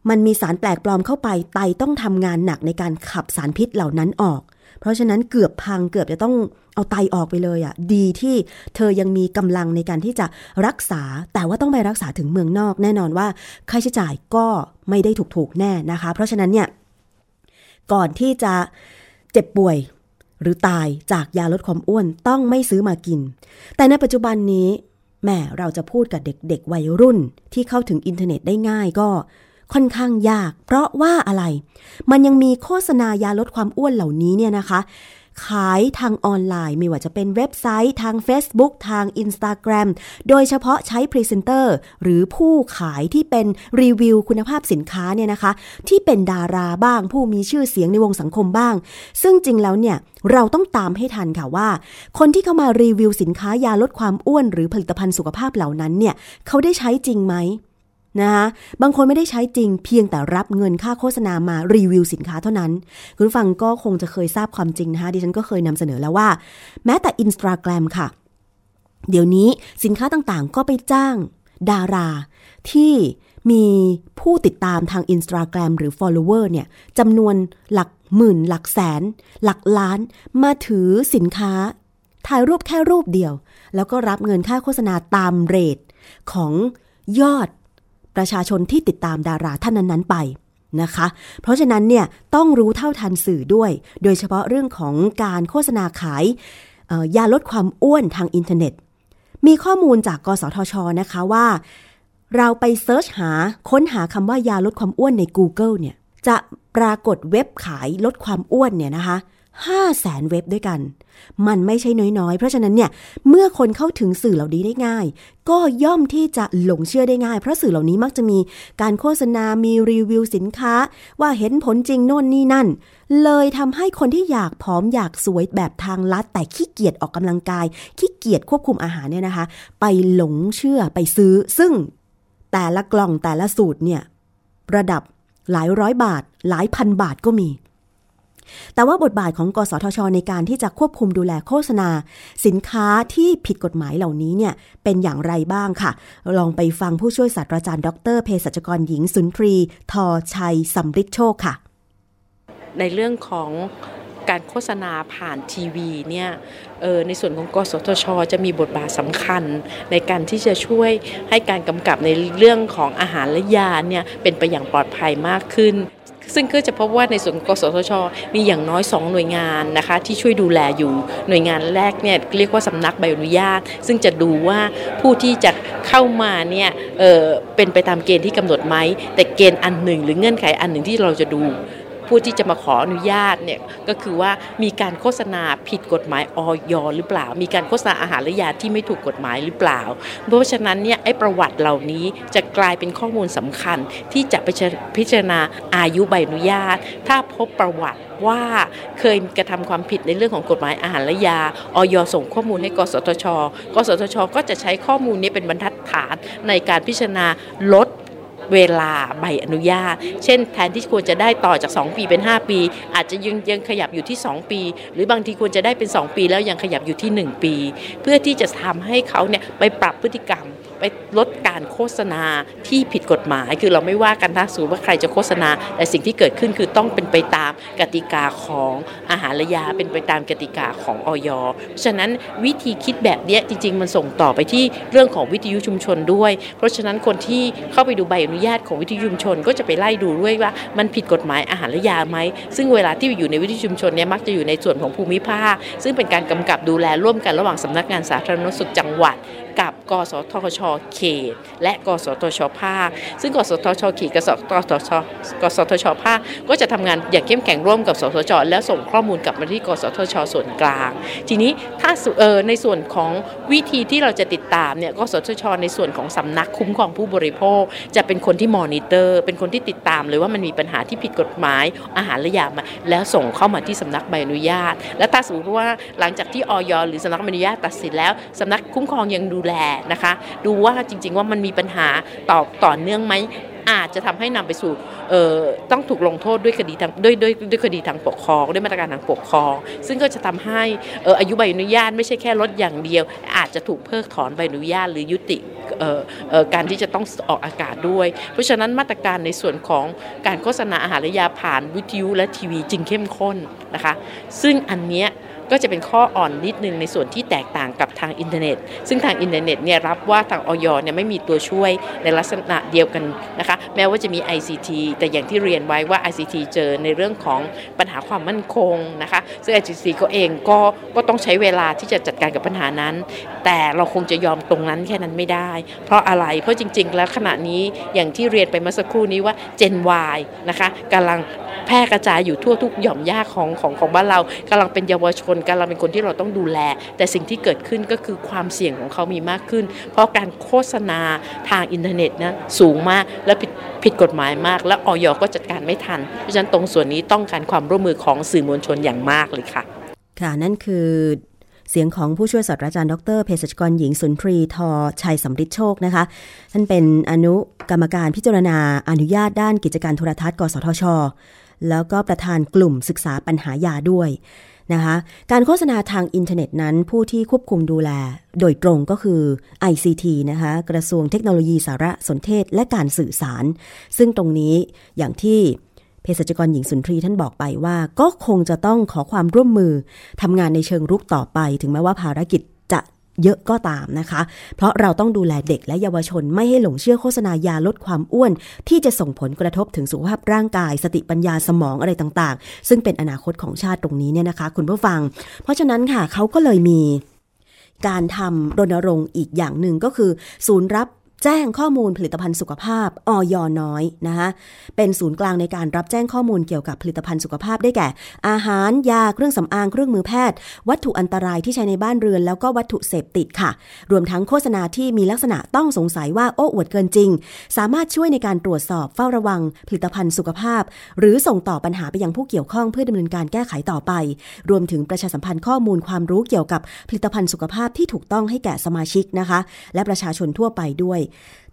B: มันมีสารแปลกปลอมเข้าไปไตต้องทำงานหนักในการขับสารพิษเหล่านั้นออก เพราะฉะนั้นเกือบพังเกือบจะต้องเอาไตออกไปเลยอะ่ะ ดีที่เธอยังมีกำลังในการที่จะรักษา แต่ว่าต้องไปรักษาถึงเมืองนอก แน่นอนว่าค่าใช้จ่ายก็ไม่ได้ถูกๆแน่นะคะ เพราะฉะนั้นเนี่ยก่อนที่จะเจ็บป่วยหรือตายจากยาลดความอ้วนต้องไม่ซื้อมากิน แต่ในปัจจุบันนี้แม้เราจะพูดกับเด็กๆวัยรุ่นที่เข้าถึงอินเทอร์เน็ตได้ง่ายก็ ค่อนข้างยาก เพราะว่าอะไร มันยังมีโฆษณายาลดความอ้วนเหล่านี้เนี่ยนะคะ ขายทางออนไลน์ไม่ว่าจะเป็นเว็บไซต์ทาง Facebook ทาง Instagram โดยเฉพาะใช้พรีเซนเตอร์หรือผู้ขายที่เป็นรีวิวคุณภาพสินค้าเนี่ยนะคะ ที่เป็นดาราบ้าง ผู้มีชื่อเสียงในวงสังคมบ้าง ซึ่งจริงแล้วเนี่ยเราต้องตามให้ทันค่ะว่า คนที่เข้ามารีวิวสินค้ายาลดความอ้วน หรือผลิตภัณฑ์สุขภาพเหล่านั้นเนี่ยเขาได้ใช้จริงไหม นะคะบางคนไม่ได้ใช้จริงเพียงแต่รับเงินค่าโฆษณามารีวิวสินค้าเท่านั้น คุณผู้ฟังก็คงจะเคยทราบความจริงนะคะดิฉันก็เคยนำเสนอแล้วว่า แม้แต่ Instagram ค่ะ เดี๋ยวนี้สินค้าต่างๆ ก็ไปจ้าง ดารา ที่มีผู้ติดตามทาง Instagram หรือ follower เนี่ยจำนวนหลักหมื่น หลักแสน หลักล้าน มาถือสินค้า ถ่ายรูปแค่รูปเดียว แล้วก็รับเงินค่าโฆษณาตามเรทของยอด ประชาชนที่ติดตามดาราท่านนั้นๆไปนะคะ เพราะฉะนั้นเนี่ยต้องรู้เท่าทันสื่อด้วย โดยเฉพาะเรื่องของการโฆษณาขายยาลดความอ้วนทางอินเทอร์เน็ต มีข้อมูลจากกสทชนะคะว่า เราไป search หาค้นหาคำว่ายาลดความอ้วนใน Google เนี่ยจะปรากฏเว็บขายลดความอ้วนเนี่ยนะคะ 5แสนเว็บด้วยกัน มันไม่ใช่น้อยๆ เพราะฉะนั้นเนี่ย เมื่อคนเข้าถึงสื่อเหล่านี้ได้ง่าย ก็ย่อมที่จะหลงเชื่อได้ง่าย เพราะสื่อเหล่านี้มักจะมีการโฆษณา มีรีวิวสินค้า ว่าเห็นผลจริงโน่นนี่นั่น เลยทำให้คนที่อยากผอมอยากสวยแบบทางลัด แต่ขี้เกียจออกกำลังกาย ขี้เกียจควบคุมอาหารเนี่ยนะคะ ไปหลงเชื่อไปซื้อ ซึ่งแต่ละกล่องแต่ละสูตรเนี่ยระดับหลายร้อยบาท หลายพันบาทก็มี แต่ว่าบทบาทของกสทช ในการที่จะควบคุมดูแลโฆษณา สินค้าที่ผิดกฎหมายเหล่านี้เนี่ยเป็นอย่างไรบ้างค่ะ ลองไปฟังผู้ช่วยศาสตราจารย์ดรเภสัชกรหญิงสุนทรี ทอชัยสัมฤทธิโชคค่ะ
E: ในเรื่องของการโฆษณาผ่านทีวีเนี่ยออในส่วนของกสทช จะมีบทบาทสำคัญ ในการที่จะช่วยให้การกำกับในเรื่องของอาหารและยาเนี่ยเป็นไปอย่างปลอดภัยมากขึ้น ซึ่งก็จะพบว่าในส่วนของกสทช มีอย่างน้อย 2 หน่วยงานนะคะที่ช่วยดูแลอยู่หน่วยงานแรกเนี่ยเรียกว่าสำนักใบอนุญาต ซึ่งจะดูว่าผู้ที่จะเข้ามาเนี่ยเออเป็นไปตามเกณฑ์ที่กำหนดไหมแต่เกณฑ์อันหนึ่ง หรือเงื่อนไขอันหนึ่งที่เราจะดู ผู้ที่จะมาขออนุญาตเนี่ยก็คือว่ามีการโฆษณาผิดกฎหมายออยหรือเปล่า มีการโฆษณาอาหารและยาที่ไม่ถูกกฎหมายหรือเปล่า เพราะฉะนั้นเนี่ยไอ้ประวัติเหล่านี้จะกลายเป็นข้อมูลสำคัญ ที่จะไปพิจารณาอายุใบอนุญาต ถ้าพบประวัติว่าเคยกระทำความผิดในเรื่องของกฎหมายอาหารและยาออยส่งข้อมูลให้กสทช กสทช ก็จะใช้ข้อมูลนี้เป็นบรรทัดฐานในการพิจารณาลด เวลาใบอนุญาต เช่นแทนที่ควรจะได้ต่อจาก 2 ปีเป็น 5 ปี อาจจะยังยังขยับอยู่ที่ 2 ปี หรือบางทีควรจะได้เป็น 2 ปี แล้วยังขยับอยู่ที่ 1 ปี เพื่อที่จะทำให้เขาเนี่ยไปปรับพฤติกรรม ไปลดการโฆษณาที่ผิดกฎหมาย คือเราไม่ว่ากันถ้าสูว่าใครจะโฆษณา แต่สิ่งที่เกิดขึ้นคือต้องเป็นไปตามกติกาของอาหารและยาเป็นไปตามกติกาของออยเพราะฉะนั้นวิธีคิดแบบนี้จริง ๆ มันส่งต่อไปที่เรื่องของวิทยุชุมชนด้วย เพราะฉะนั้นคนที่เข้าไปดูใบอนุญาตของวิทยุชุมชน ก็จะไปไล่ดูด้วยว่ามันผิดกฎหมายอาหารและยาไหมซึ่งเวลาที่อยู่ในวิทยุชุมชนเนี่ยมักจะอยู่ในส่วนของภูมิภาค ซึ่งเป็นการกำกับดูแลร่วมกันระหว่างสำนักงานสาธารณสุขจังหวัดกับกสทชเขต และกสทชภาค ซึ่งกสทชเขตกับสทชกสทชภาคก็จะทำงานอย่างเข้มแข็งร่วมกับสสชแล้วส่งข้อมูลกลับมาที่กสทชส่วนกลาง ทีนี้ถ้าเออในส่วนของวิธีที่เราจะติดตามเนี่ยกสทชในส่วนของสำนักคุ้มครองผู้บริโภค จะเป็นคนที่มอนิเตอร์ เป็นคนที่ติดตามเลยว่ามันมีปัญหาที่ผิดกฎหมายอาหารและยามาแล้วส่งเข้ามาที่สำนักใบอนุญาต และถ้าสมมติว่าหลังจากที่ออยหรือสำนักใบอนุญาตตัดสินแล้วสำนักคุ้มครองยังดูแลนะคะ ดูว่าจริง ๆ ว่ามันมีปัญหาต่อต่อเนื่องไหมอาจจะทำให้นำไปสู่ต้องถูกลงโทษด้วยคดีทางด้วยด้วยด้วยคดีทางปกครอง ด้วยมาตรการทางปกครอง ซึ่งก็จะทำให้อายุใบอนุญาตไม่ใช่แค่ลดอย่างเดียว อาจจะถูกเพิกถอนใบอนุญาตหรือยุติการที่จะต้องออกอากาศด้วย เพราะฉะนั้นมาตรการในส่วนของการโฆษณาอาหารและยาผ่านวิทยุและทีวีจึงเข้มข้นนะคะ ซึ่งอันเนี้ย ก็จะเป็นข้ออ่อนนิดนึงในส่วนที่แตกต่างกับทางอินเทอร์เน็ต ซึ่งทางอินเทอร์เน็ตเนี่ยรับว่าทางอย. เนี่ยไม่มีตัวช่วยในลักษณะเดียวกันนะคะแม้ว่าจะมี ICT แต่อย่างที่เรียนไว้ว่า ICT เจอในเรื่องของปัญหาความมั่นคงนะคะซึ่ง ICT ก็เองก็ก็ต้องใช้เวลาที่จะจัดการกับปัญหานั้น แต่เราคงจะยอมตรงนั้นแค่นั้นไม่ได้ เพราะอะไรเพราะจริง ๆ แล้วขณะนี้อย่างที่เรียนไปเมื่อสักครู่นี้ว่า Gen Y นะคะกำลังแพร่กระจายอยู่ทั่วทุกหย่อมย่าของของของบ้านเรากำลังเป็นเยาวชนกำลังเป็นคนที่เราต้องดูแล แต่สิ่งที่เกิดขึ้นก็คือความเสี่ยงของเขามีมากขึ้น เพราะการโฆษณาทางอินเทอร์เน็ตนะสูงมากและผิดผิดกฎหมายมาก และออยก็จัดการไม่ทัน เพราะฉะนั้นตรงส่วนนี้ต้องการความร่วมมือของสื่อมวลชนอย่างมากเลยค่ะ
B: ค่ะนั่นคือเสียงของผู้ช่วยศาสตราจารย์ดรเภสัชกรหญิงสุนทรีทอชัยสำริดโชคนะคะ ท่านเป็นอนุกรรมการพิจารณาอนุญาตด้านกิจการโทรทัศน์ กสทช แล้วก็ประธานกลุ่มศึกษาปัญหายาด้วย นะคะการโฆษณาทางอินเทอร์เน็ตนั้น ผู้ที่ควบคุมดูแล โดยตรงก็คือ ICT นะคะกระทรวงเทคโนโลยีสารสนเทศและการสื่อสาร ซึ่งตรงนี้อย่างที่เภสัชกรหญิงสุนทรีท่านบอกไปว่า ก็คงจะต้องขอความร่วมมือทำงานในเชิงรุกต่อไป ถึงแม้ว่าภารกิจ เยอะก็ตามนะคะ เพราะเราต้องดูแลเด็กและเยาวชนไม่ให้หลงเชื่อโฆษณายาลดความอ้วน ที่จะส่งผลกระทบถึงสุขภาพร่างกาย สติปัญญาสมองอะไรต่างๆ ซึ่งเป็นอนาคตของชาติตรงนี้เนี่ยนะคะ คุณผู้ฟัง เพราะฉะนั้นค่ะเขาก็เลยมีการทำรณรงค์อีกอย่างหนึ่งก็คือ ศูนย์รับ แจ้งข้อมูลผลิตภัณฑ์สุขภาพออยน้อยนะคะเป็นศูนย์กลางในการรับแจ้งข้อมูลเกี่ยวกับผลิตภัณฑ์สุขภาพได้แก่ อาหารยาเครื่องสำอางเครื่องมือแพทย์ วัตถุอันตรายที่ใช้ในบ้านเรือน แล้วก็วัตถุเสพติดค่ะ รวมทั้งโฆษณาที่มีลักษณะต้องสงสัยว่าโอ้อวดเกินจริง สามารถช่วยในการตรวจสอบเฝ้าระวังผลิตภัณฑ์สุขภาพ หรือส่งต่อปัญหาไปยังผู้เกี่ยวข้องเพื่อดำเนินการแก้ไขต่อไป รวมถึงประชาสัมพันธ์ข้อมูลความรู้เกี่ยวกับผลิตภัณฑ์สุขภาพที่ถูกต้องให้แก่สมาชิกนะคะ และประชาชนทั่วไปด้วย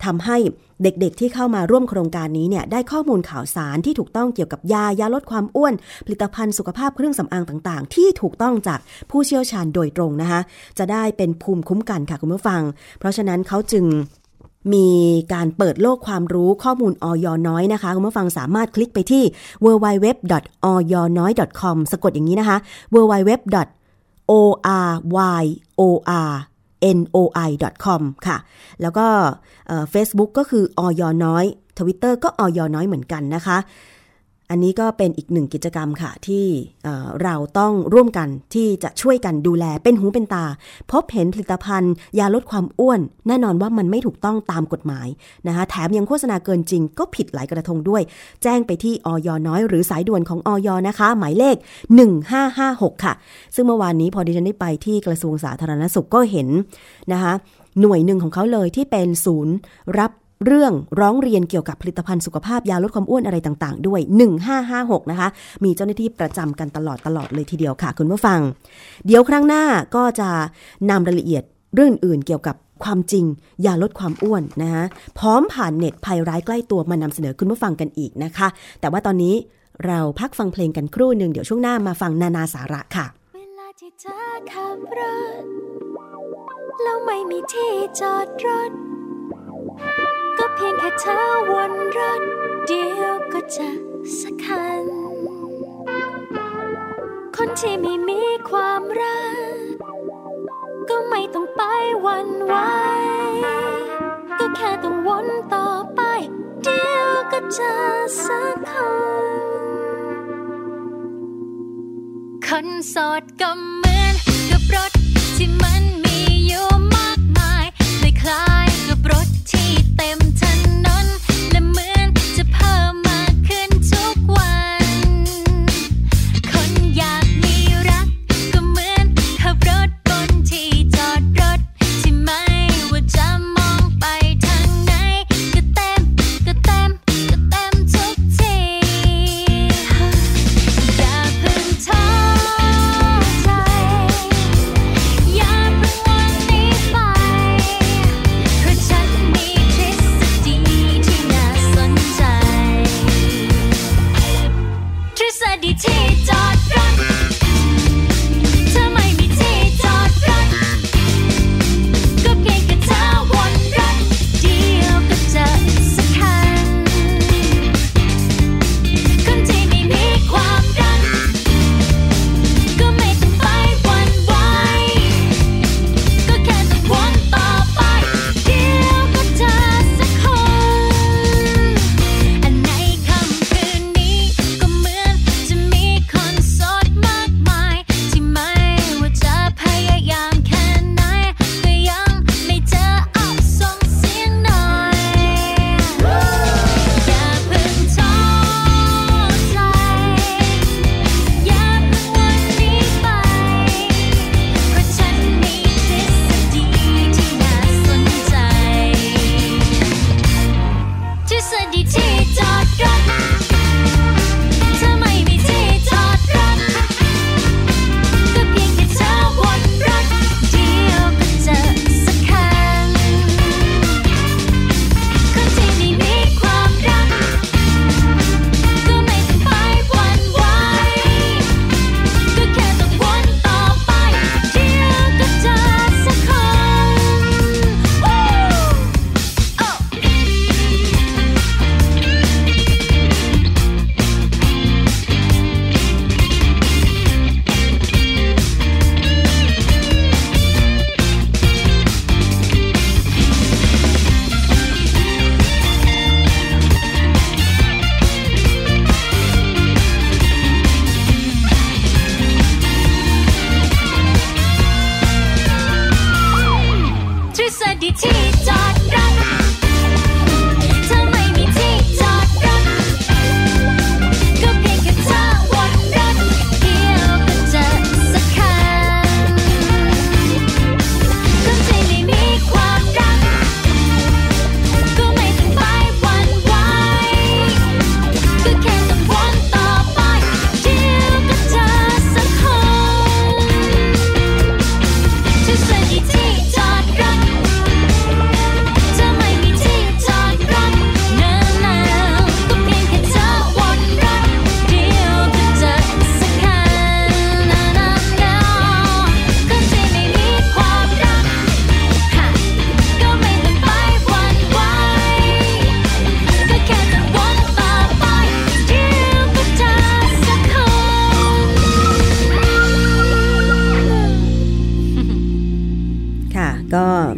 B: ทำให้เด็กๆที่เข้ามาร่วมโครงการนี้เนี่ยได้ข้อมูลข่าวสารที่ถูกต้องเกี่ยวกับยายาลดความอ้วน ผลิตภัณฑ์สุขภาพเครื่องสำอางต่างๆ ที่ถูกต้องจากผู้เชี่ยวชาญโดยตรงนะคะ จะได้เป็นภูมิคุ้มกันค่ะคุณผู้ฟัง เพราะฉะนั้นเขาจึงมีการเปิดโลกความรู้ข้อมูลออยน้อยนะคะ คุณผู้ฟังสามารถคลิกไปที่ www.oyornoi.com สะกดอย่างนี้นะคะ www.oryor noi.com ค่ะ แล้วก็เฟซบุ๊กก็คืออยน้อยทวิตเตอร์ก็อยน้อยเหมือนกันนะคะ อันนี้ก็เป็นอีกหนึ่งกิจกรรมค่ะ ที่เอ่อเราต้องร่วมกันที่จะช่วยกันดูแลเป็นหูเป็นตา พบเห็นผลิตภัณฑ์ ยาลดความอ้วน แน่นอนว่ามันไม่ถูกต้องตามกฎหมายนะคะแถมยังโฆษณาเกินจริงก็ผิดหลายกระทงด้วย แจ้งไปที่ออยน้อย หรือสายด่วนของออยนะคะ หมายเลข 1556 ค่ะ ซึ่งเมื่อวานนี้พอดิฉันได้ไปที่กระทรวงสาธารณสุขก็เห็นนะคะหน่วยหนึ่งของเขาเลยที่เป็นศูนย์รับ เรื่องร้องเรียนเกี่ยวกับผลิตภัณฑ์สุขภาพยาลดความอ้วนอะไรต่างๆ ด้วย 1556 นะคะ มีเจ้าหน้าที่ประจำกันตลอดตลอดเลยทีเดียวค่ะ คุณผู้ฟัง เดี๋ยวครั้งหน้าก็จะนำรายละเอียดเรื่องอื่นเกี่ยวกับความจริงยาลดความอ้วนนะคะพร้อมผ่านเน็ตภัยร้ายใกล้ตัวมานำเสนอคุณผู้ฟังกันอีกนะคะ แต่ว่าตอนนี้เราพักฟังเพลงกันครู่หนึ่งเดี๋ยวช่วงหน้ามาฟังนานาสาระค่ะ
F: เวลาที่เธอขับรถแล้วไม่มีที่จอดรถ ก็เพียงแค่เธอวนรถเดียวก็จะสักคัน คนที่ไม่มีความรัก ก็ไม่ต้องไปวันไหวก็แค่ต้องวนต่อไป เดียวก็จะสักคนคนโสดก็เหมือนกับรถที่มันมีอยู่มากมายเลยคล้ายกับรถที่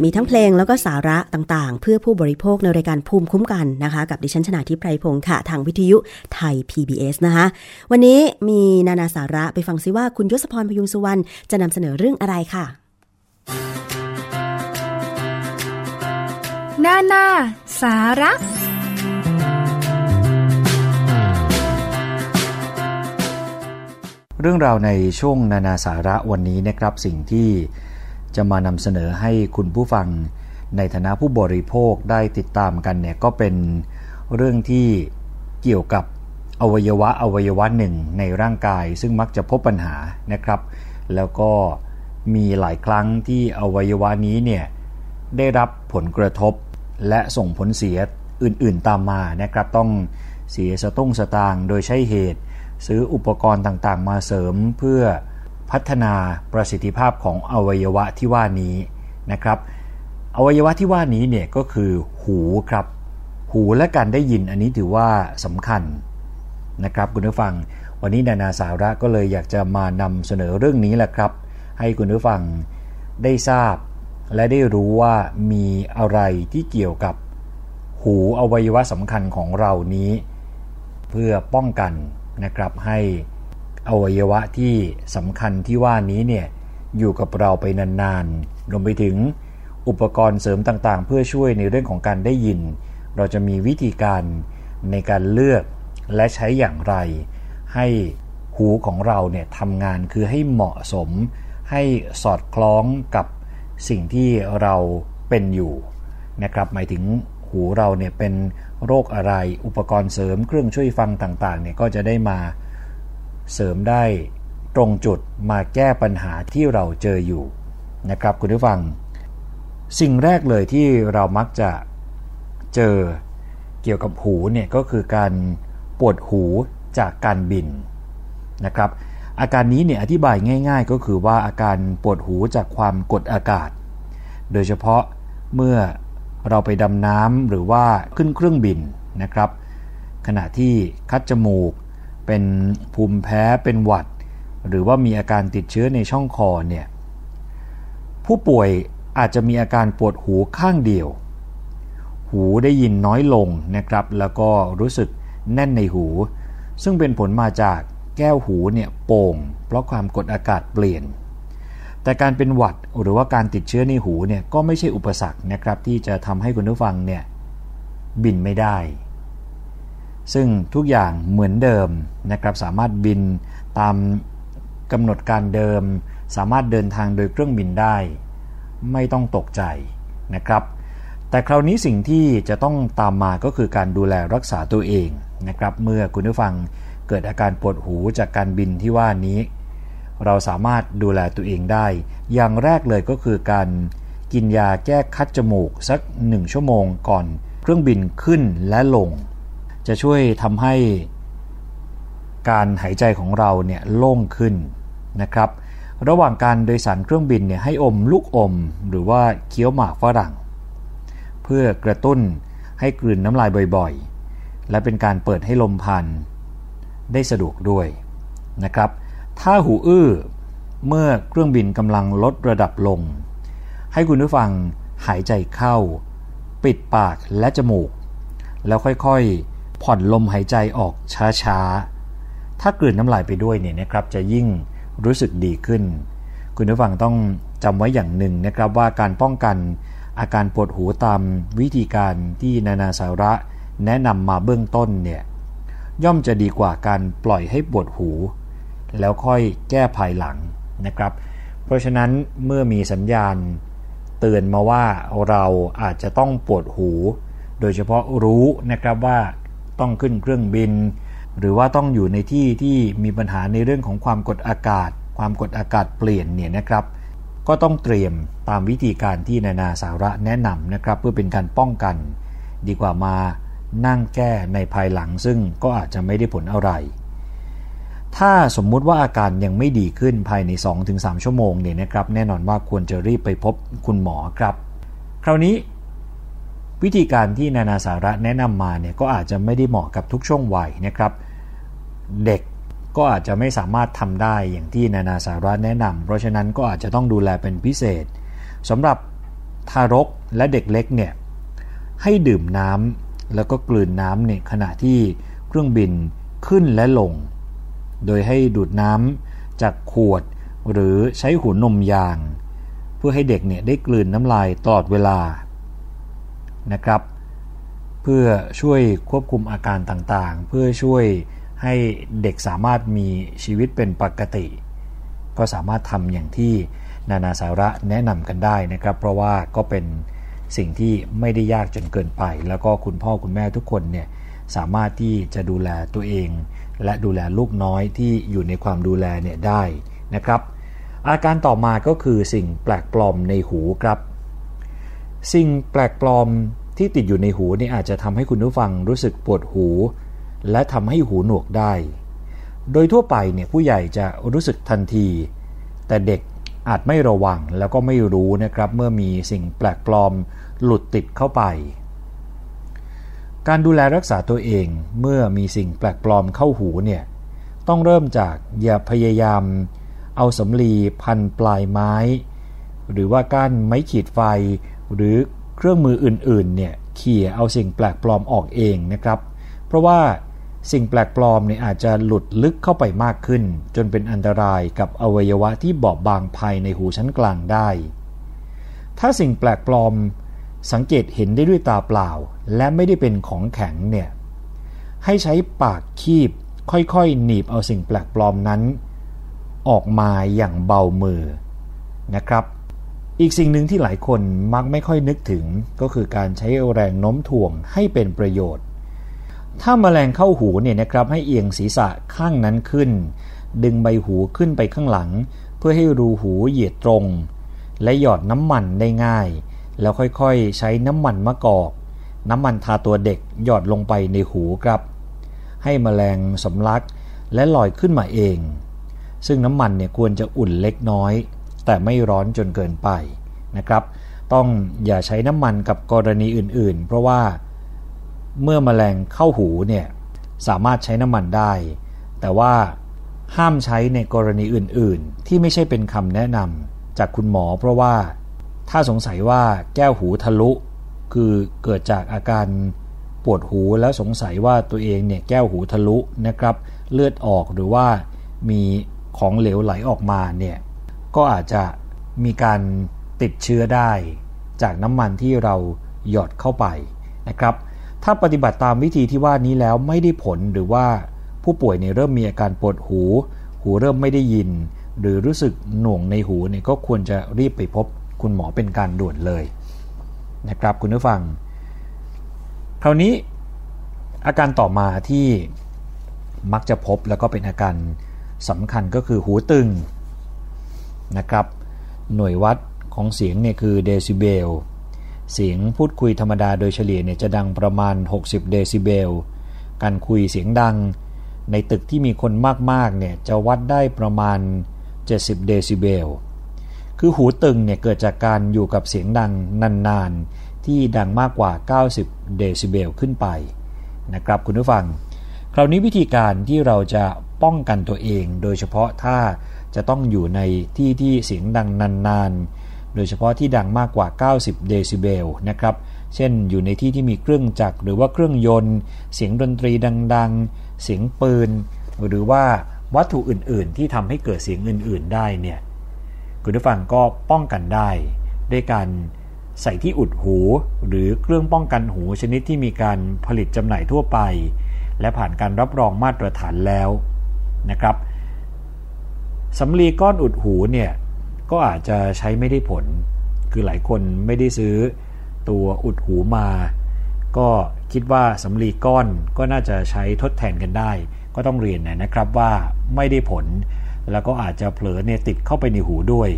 F: มีทั้งเพ
B: ลงแล้วก็สาระต่างๆ เพื่อผู้บริโภคในรายการภูมิคุ้มกันนะคะ กับดิฉันชนาทิพไพรพงศ์ค่ะ ทางวิทยุไทย PBS นะคะ วันนี้มีนานาสาระไปฟังซิว่าคุณยศพรพยุงสุวรรณจะนำเสนอเรื่องอะไรค่ะ
G: นานาสาระ
H: เรื่องราวในช่วงนานาสาระวันนี้นะครับสิ่งที่ จะมานำเสนอให้คุณผู้ฟังในฐานะผู้บริโภคได้ติดตามกันเนี่ยก็เป็นเรื่องที่เกี่ยวกับอวัยวะอวัยวะหนึ่งในร่างกาย ซึ่งมักจะพบปัญหานะครับ แล้วก็มีหลายครั้งที่อวัยวะนี้เนี่ยได้รับผลกระทบและส่งผลเสียอื่นๆตามมานะครับ ต้องเสียสตุ้งสตางโดยใช้เหตุ ซื้ออุปกรณ์ต่างๆ มาเสริมเพื่อ พัฒนาประสิทธิภาพของอวัยวะที่ว่านี้นะครับ อวัยวะที่ว่านี้เนี่ยก็คือหูครับ หูและการได้ยินอันนี้ถือว่าสำคัญนะครับคุณผู้ฟัง วันนี้นานาสาระก็เลยอยากจะมานำเสนอเรื่องนี้แหละครับ ให้คุณผู้ฟังได้ทราบ และได้รู้ว่ามีอะไรที่เกี่ยวกับหูอวัยวะสำคัญของเรานี้ เพื่อป้องกันนะครับให้ อวัยวะที่สำคัญที่ว่านี้เนี่ยอยู่กับเราไปนานๆรวมไปถึงอุปกรณ์เสริมต่างๆ เพื่อช่วยในเรื่องของการได้ยิน เราจะมีวิธีการในการเลือกและใช้อย่างไร ให้หูของเราเนี่ยทำงานคือให้เหมาะสม ให้สอดคล้องกับสิ่งที่เราเป็นอยู่นะครับหมายถึงหูเราเนี่ยเป็นโรคอะไรอุปกรณ์เสริมเครื่องช่วยฟังต่างๆเนี่ยก็จะได้มา เสริมได้ตรงจุดมาแก้ปัญหาที่เราเจออยู่นะครับคุณผู้ฟัง สิ่งแรกเลยที่เรามักจะเจอเกี่ยวกับหูเนี่ยก็คือการปวดหูจากการบินนะครับอาการนี้เนี่ยอธิบายง่ายๆ ก็คือว่าอาการปวดหูจากความกดอากาศ โดยเฉพาะเมื่อเราไปดำน้ำหรือว่าขึ้นเครื่องบินนะครับ ขณะที่คัดจมูก เป็นภูมิแพ้เป็นหวัด หรือว่ามีอาการติดเชื้อในช่องคอเนี่ยผู้ป่วยอาจจะมีอาการปวดหูข้างเดียว หูได้ยินน้อยลงนะครับ แล้วก็รู้สึกแน่นในหู ซึ่งเป็นผลมาจากแก้วหูเนี่ยโป่ง เพราะความกดอากาศเปลี่ยน แต่การเป็นหวัดหรือว่าการติดเชื้อในหูเนี่ยก็ไม่ใช่อุปสรรคนะครับที่จะทำให้คุณผู้ฟังเนี่ยบินไม่ได้ ซึ่งทุกอย่างเหมือนเดิมนะครับสามารถบินตามกำหนดการเดิม สามารถเดินทางโดยเครื่องบินได้ ไม่ต้องตกใจนะครับ แต่คราวนี้สิ่งที่จะต้องตามมาก็คือการดูแลรักษาตัวเองนะครับเมื่อคุณผู้ฟังเกิดอาการปวดหูจากการบินที่ว่านี้ เราสามารถดูแลตัวเองได้ อย่างแรกเลยก็คือการกินยาแก้คัดจมูกสักหนึ่งชั่วโมงก่อนเครื่องบินขึ้นและลง จะช่วยทำให้การหายใจของเราเนี่ยโล่งขึ้นนะครับ ระหว่างการโดยสารเครื่องบินเนี่ยให้อมลูกอมหรือว่าเคี้ยวหมากฝรั่ง เพื่อกระตุ้นให้กลืนน้ำลายบ่อยๆ และเป็นการเปิดให้ลมพันได้สะดวกด้วยนะครับ ถ้าหูอื้อเมื่อเครื่องบินกำลังลดระดับลง ให้คุณผู้ฟังหายใจเข้า ปิดปากและจมูก แล้วค่อยๆ ผ่อนลมหายใจออกช้าๆ ถ้ากลืนน้ำลายไปด้วยเนี่ยนะครับจะยิ่งรู้สึกดีขึ้น คุณผู้ฟังต้องจำไว้อย่างหนึ่งนะครับว่าการป้องกันอาการปวดหูตามวิธีการที่นานาสาระแนะนำมาเบื้องต้นเนี่ยย่อมจะดีกว่าการปล่อยให้ปวดหู แล้วค่อยแก้ภายหลังนะครับ เพราะฉะนั้นเมื่อมีสัญญาณ เตือนมาว่าเราอาจจะต้องปวดหู โดยเฉพาะรู้นะครับว่า ต้องขึ้นเครื่องบิน หรือว่าต้องอยู่ในที่ที่มีปัญหาในเรื่องของความกดอากาศ ความกดอากาศเปลี่ยนเนี่ยนะครับ ก็ต้องเตรียมตามวิธีการที่นานาสาระแนะนำนะครับ เพื่อเป็นการป้องกัน ดีกว่ามานั่งแก้ในภายหลังซึ่งก็อาจจะไม่ได้ผลอะไร ถ้าสมมุติว่าอาการยังไม่ดีขึ้นภายใน 2-3 ชั่วโมงเนี่ยนะครับ แน่นอนว่าควรจะรีบไปพบคุณหมอครับ คราวนี้ วิธีการที่นานาสาระแนะนำมาเนี่ยก็อาจจะไม่ได้เหมาะกับทุกช่วงวัยนะครับ เด็กก็อาจจะไม่สามารถทำได้อย่างที่นานาสาระแนะนำเพราะฉะนั้นก็อาจจะต้องดูแลเป็นพิเศษสำหรับทารกและเด็กเล็กเนี่ยให้ดื่มน้ำแล้วก็กลืนน้ำเนี่ยขณะที่เครื่องบินขึ้นและลง โดยให้ดูดน้ำจากขวดหรือใช้หัวนมยาง เพื่อให้เด็กเนี่ยได้กลืนน้ำลายตลอดเวลา นะครับ เพื่อช่วยควบคุมอาการต่างๆ เพื่อช่วยให้เด็กสามารถมีชีวิตเป็นปกติ ก็สามารถทำอย่างที่นานาสาระแนะนำกันได้นะครับ เพราะว่าก็เป็นสิ่งที่ไม่ได้ยากจนเกินไป แล้วก็คุณพ่อคุณแม่ทุกคนเนี่ยสามารถที่จะดูแลตัวเอง และดูแลลูกน้อยที่อยู่ในความดูแลเนี่ยได้นะครับ อาการต่อมาก็คือสิ่งแปลกปลอมในหูครับ สิ่งแปลกปลอม ที่ติดอยู่ในหูนี่อาจจะทำให้คุณผู้ฟังรู้สึกปวดหู และทำให้หูหนวกได้ โดยทั่วไปเนี่ยผู้ใหญ่จะรู้สึกทันที แต่เด็กอาจไม่ระวังแล้วก็ไม่รู้นะครับเมื่อมีสิ่งแปลกปลอมหลุดติดเข้าไป การดูแลรักษาตัวเองเมื่อมีสิ่งแปลกปลอมเข้าหูเนี่ยต้องเริ่มจากอย่าพยายาม เอาสำลีพันปลายไม้ หรือว่าก้านไม้ขีดไฟ หรือ เครื่องมืออื่นๆเนี่ยเขี่ยเอาสิ่งแปลกปลอมออกเองนะครับ เพราะว่าสิ่งแปลกปลอมเนี่ยอาจจะหลุดลึกเข้าไปมากขึ้น จนเป็นอันตรายกับอวัยวะที่บอบบางภายในหูชั้นกลางได้ ถ้าสิ่งแปลกปลอมสังเกตเห็นได้ด้วยตาเปล่า และไม่ได้เป็นของแข็งเนี่ยให้ใช้ปากคีบค่อยๆ หนีบเอาสิ่งแปลกปลอมนั้น ออกมาอย่างเบามือนะครับ อีกสิ่งหนึ่งที่หลายคนมักไม่ค่อยนึกถึงก็คือการใช้แรงโน้มถ่วงให้เป็นประโยชน์ ถ้าแมลงเข้าหูเนี่ยนะครับให้เอียงศีรษะข้างนั้นขึ้น ดึงใบหูขึ้นไปข้างหลัง เพื่อให้รูหูเหยียดตรง และหยอดน้ำมันได้ง่าย แล้วค่อยๆ ใช้น้ำมันมะกอก น้ำมันทาตัวเด็กหยอดลงไปในหูครับ ให้แมลงสำลักและลอยขึ้นมาเอง ซึ่งน้ำมันเนี่ยควรจะอุ่นเล็กน้อย แต่ไม่ร้อนจนเกินไปนะครับ ต้องอย่าใช้น้ำมันกับกรณีอื่นๆ เพราะว่าเมื่อมแมลงเข้าหูเนี่ยสามารถใช้น้ำมันได้ แต่ว่าห้ามใช้ในกรณีอื่นๆ ที่ไม่ใช่เป็นคำแนะนำจากคุณหมอ เพราะว่าถ้าสงสัยว่าแก้วหูทะลุ คือเกิดจากอาการปวดหูแล้วสงสัยว่าตัวเองเนี่ยแก้วหูทะลุนะครับ เลือดออกหรือว่ามีของเหลวไหลออกมาเนี่ย ก็อาจจะมีการติดเชื้อได้จากน้ำมันที่เราหยอดเข้าไปนะครับ ถ้าปฏิบัติตามวิธีที่ว่านี้แล้วไม่ได้ผลหรือว่าผู้ป่วยเนี่ยเริ่มมีอาการปวดหู หูเริ่มไม่ได้ยิน หรือรู้สึกหน่วงในหูเนี่ยก็ควรจะรีบไปพบคุณหมอเป็นการด่วนเลยนะครับคุณผู้ฟัง คราวนี้อาการต่อมาที่มักจะพบแล้วก็เป็นอาการสำคัญก็คือหูตึง นะครับ หน่วยวัดของเสียงเนี่ยคือเดซิเบล เสียงพูดคุยธรรมดาโดยเฉลี่ยเนี่ยจะดังประมาณ 60 เดซิเบล การคุยเสียงดัง ในตึกที่มีคนมากๆเนี่ยจะวัดได้ประมาณ 70 เดซิเบล คือหูตึงเนี่ยเกิดจากการอยู่กับเสียงดังนานๆ ที่ดังมากกว่า 90 เดซิเบลขึ้นไปนะครับคุณผู้ฟัง คราวนี้วิธีการที่เราจะป้องกันตัวเอง โดยเฉพาะถ้า จะต้องอยู่ในที่ที่เสียงดังนานๆ โดยเฉพาะที่ดังมากกว่า 90 เดซิเบลนะครับ เช่นอยู่ในที่ที่มีเครื่องจักรหรือว่าเครื่องยนต์ เสียงดนตรีดังๆ เสียงปืน หรือว่าวัตถุอื่นๆ ที่ทำให้เกิดเสียงอื่นๆ ได้เนี่ยคุณผู้ฟังก็ป้องกันได้ ด้วยการใส่ที่อุดหู หรือเครื่องป้องกันหูชนิดที่มีการผลิตจำหน่ายทั่วไป และผ่านการรับรองมาตรฐานแล้วนะครับ สำลีก้อนอุดหูเนี่ยก็อาจจะใช้ไม่ได้ผล คือหลายคนไม่ได้ซื้อตัวอุดหูมา ก็คิดว่าสำลีก้อนก็น่าจะใช้ทดแทนกันได้ ก็ต้องเรียนนะครับว่าไม่ได้ผล แล้วก็อาจจะเผลอเนี่ยติดเข้าไปในหูด้วย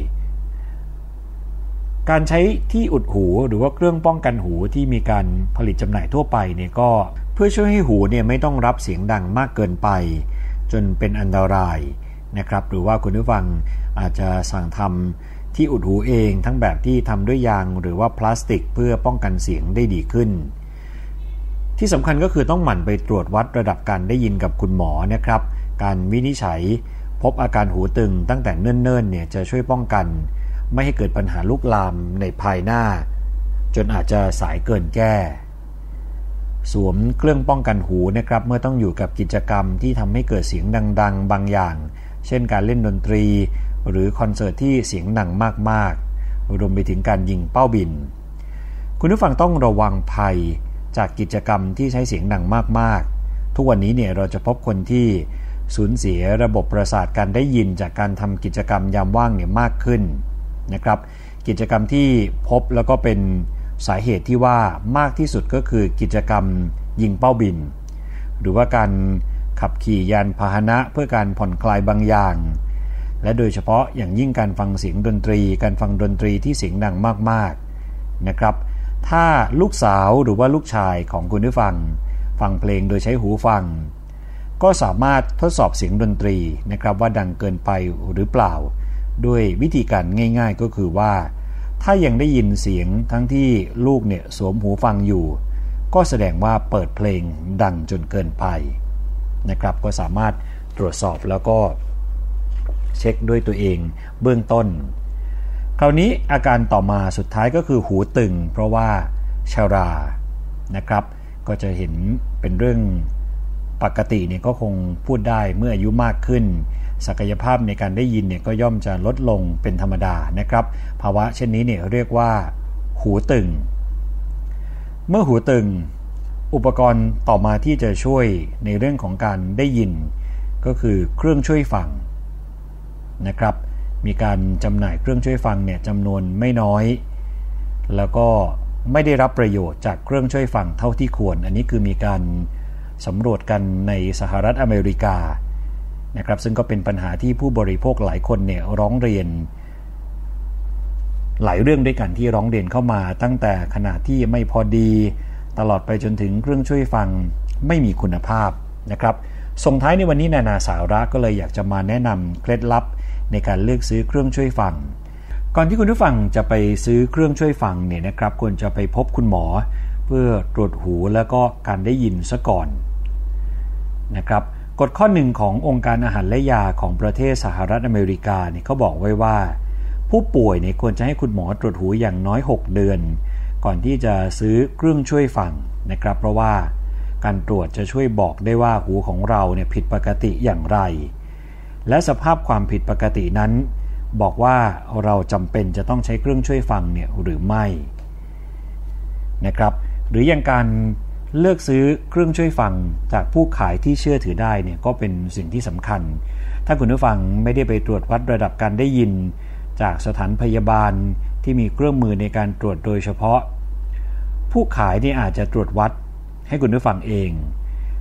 H: การใช้ที่อุดหูหรือว่าเครื่องป้องกันหูที่มีการผลิตจำหน่ายทั่วไปเนี่ยก็เพื่อช่วยให้หูเนี่ยไม่ต้องรับเสียงดังมากเกินไป จนเป็นอันตราย นะครับหรือว่าคุณผู้ฟังอาจจะสั่งทำที่อุดหูเองทั้งแบบที่ทำด้วยยางหรือว่าพลาสติกเพื่อป้องกันเสียงได้ดีขึ้น ที่สำคัญก็คือต้องหมั่นไปตรวจวัดระดับการได้ยินกับคุณหมอนะครับ การวินิจฉัย พบอาการหูตึงตั้งแต่เนิ่นๆเนี่ยจะช่วยป้องกัน ไม่ให้เกิดปัญหาลุกลามในภายหน้า จนอาจจะสายเกินแก้ สวมเครื่องป้องกันหูนะครับเมื่อต้องอยู่กับกิจกรรมที่ทำให้เกิดเสียงดัง ๆ บางอย่าง เช่นการเล่นดนตรี หรือคอนเสิร์ตที่เสียงดังมากๆ รวมไปถึงการยิงเป้าบิน คุณผู้ฟังต้องระวังภัยจากกิจกรรมที่ใช้เสียงดังมากๆ ทุกวันนี้เนี่ยเราจะพบคนที่สูญเสียระบบประสาทการได้ยินจากการทำกิจกรรมยามว่างเนี่ยมากขึ้นนะครับ กิจกรรมที่พบแล้วก็เป็นสาเหตุที่ว่ามากที่สุดก็คือกิจกรรมยิงเป้าบิน หรือว่าการ ขับขี่ยานพาหนะเพื่อการผ่อนคลายบางอย่าง และโดยเฉพาะอย่างยิ่งการฟังเสียงดนตรี การฟังดนตรีที่เสียงดังมากๆนะครับ ถ้าลูกสาวหรือว่าลูกชายของคุณผู้ฟัง ฟังเพลงโดยใช้หูฟัง ก็สามารถทดสอบเสียงดนตรีนะครับว่าดังเกินไปหรือเปล่า ด้วยวิธีการง่าย ๆก็คือว่า ถ้ายังได้ยินเสียงทั้งที่ลูกเนี่ยสวมหูฟังอยู่ ก็แสดงว่าเปิดเพลงดังจนเกินไป นะครับ ก็สามารถตรวจสอบแล้วก็เช็คด้วยตัวเองเบื้องต้น คราวนี้อาการต่อมาสุดท้ายก็คือหูตึง เพราะว่าชารานะครับ ก็จะเห็นเป็นเรื่องปกติเนี่ยก็คงพูดได้เมื่ออายุมากขึ้น ศักยภาพในการได้ยินเนี่ยก็ย่อมจะลดลงเป็นธรรมดานะครับ ภาวะเช่นนี้เนี่ยเรียกว่า หูตึง เมื่อหูตึง อุปกรณ์ต่อมาที่จะช่วยในเรื่องของการได้ยิน ก็คือเครื่องช่วยฟังนะครับ มีการจำหน่ายเครื่องช่วยฟังเนี่ยจำนวนไม่น้อย แล้วก็ไม่ได้รับประโยชน์จากเครื่องช่วยฟังเท่าที่ควร อันนี้คือมีการสำรวจกันในสหรัฐอเมริกานะครับ ซึ่งก็เป็นปัญหาที่ผู้บริโภคหลายคนเนี่ยร้องเรียน หลายเรื่องด้วยกันที่ร้องเรียนเข้ามาตั้งแต่ขนาดที่ไม่พอดี ตลอดไปจนถึงเครื่องช่วยฟังไม่มีคุณภาพนะครับ ส่งท้ายในวันนี้นานาสาระก็เลยอยากจะมาแนะนำเคล็ดลับในการเลือกซื้อเครื่องช่วยฟัง ก่อนที่คุณผู้ฟังจะไปซื้อเครื่องช่วยฟังเนี่ยนะครับควรจะไปพบคุณหมอ เพื่อตรวจหูแล้วก็การได้ยินซะก่อนนะครับกฎข้อหนึ่งขององค์การอาหารและยาของประเทศสหรัฐอเมริกาเนี่ยเขาบอกไว้ว่า ผู้ป่วยเนี่ยควรจะให้คุณหมอตรวจหูอย่างน้อย 6 เดือน ก่อนที่จะซื้อเครื่องช่วยฟังนะครับ เพราะว่าการตรวจจะช่วยบอกได้ว่าหูของเราเนี่ยผิดปกติอย่างไร และสภาพความผิดปกตินั้น บอกว่าเราจำเป็นจะต้องใช้เครื่องช่วยฟังเนี่ยหรือไม่นะครับหรืออย่างการเลือกซื้อเครื่องช่วยฟังจากผู้ขายที่เชื่อถือได้เนี่ยก็เป็นสิ่งที่สำคัญ ถ้าคุณผู้ฟังไม่ได้ไปตรวจวัดระดับการได้ยิน จากสถานพยาบาล ที่มีเครื่องมือในการตรวจโดยเฉพาะ ผู้ขายนี่อาจจะตรวจวัดให้คุณผู้ฟังเอง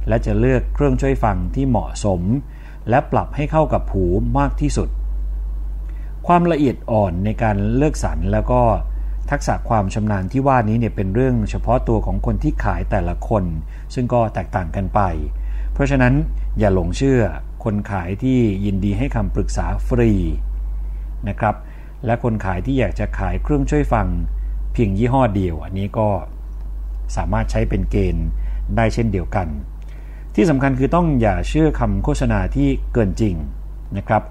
H: และจะเลือกเครื่องช่วยฟังที่เหมาะสม และปรับให้เข้ากับหูมากที่สุด ความละเอียดอ่อนในการเลือกสรรแล้วก็ทักษะความชำนาญที่ว่านี้เนี่ยเป็นเรื่องเฉพาะตัวของคนที่ขายแต่ละคน ซึ่งก็แตกต่างกันไป เพราะฉะนั้นอย่าหลงเชื่อคนขายที่ยินดีให้คำปรึกษาฟรีนะครับ และคนขายที่อยากจะขายเครื่องช่วยฟัง เพียงยี่ห้อเดียว อันนี้ก็สามารถใช้เป็นเกณฑ์ได้เช่นเดียวกัน ที่สำคัญคือต้องอย่าเชื่อคำโฆษณาที่เกินจริงนะครับ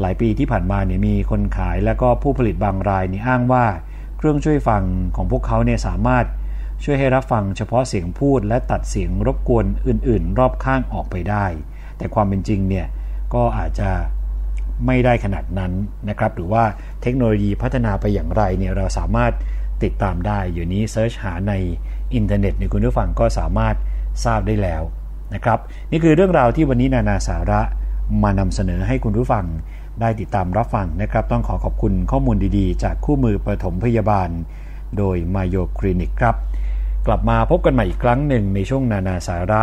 H: หลายปีที่ผ่านมาเนี่ยมีคนขายและก็ผู้ผลิตบางรายนี่อ้างว่า เครื่องช่วยฟังของพวกเขาเนี่ยสามารถช่วยให้รับฟังเฉพาะเสียงพูด และตัดเสียงรบกวนอื่น ๆ รอบข้างออกไปได้ แต่ความเป็นจริงเนี่ยก็อาจจะ ไม่ได้ขนาดนั้นนะครับ หรือว่าเทคโนโลยีพัฒนาไปอย่างไรเนี่ยเราสามารถติดตามได้อยู่นี้ search หาในอินเทอร์เน็ตในคุณผู้ฟังก็สามารถทราบได้แล้วนะครับ นี่คือเรื่องราวที่วันนี้นานาสาระมานำเสนอให้คุณผู้ฟังได้ติดตามรับฟังนะครับ ต้องขอขอบคุณข้อมูลดีๆ จากคู่มือปฐมพยาบาล โดย Mayo Clinic ครับ กลับมาพบกันใหม่อีกครั้งหนึ่งในช่วงนานาสาระ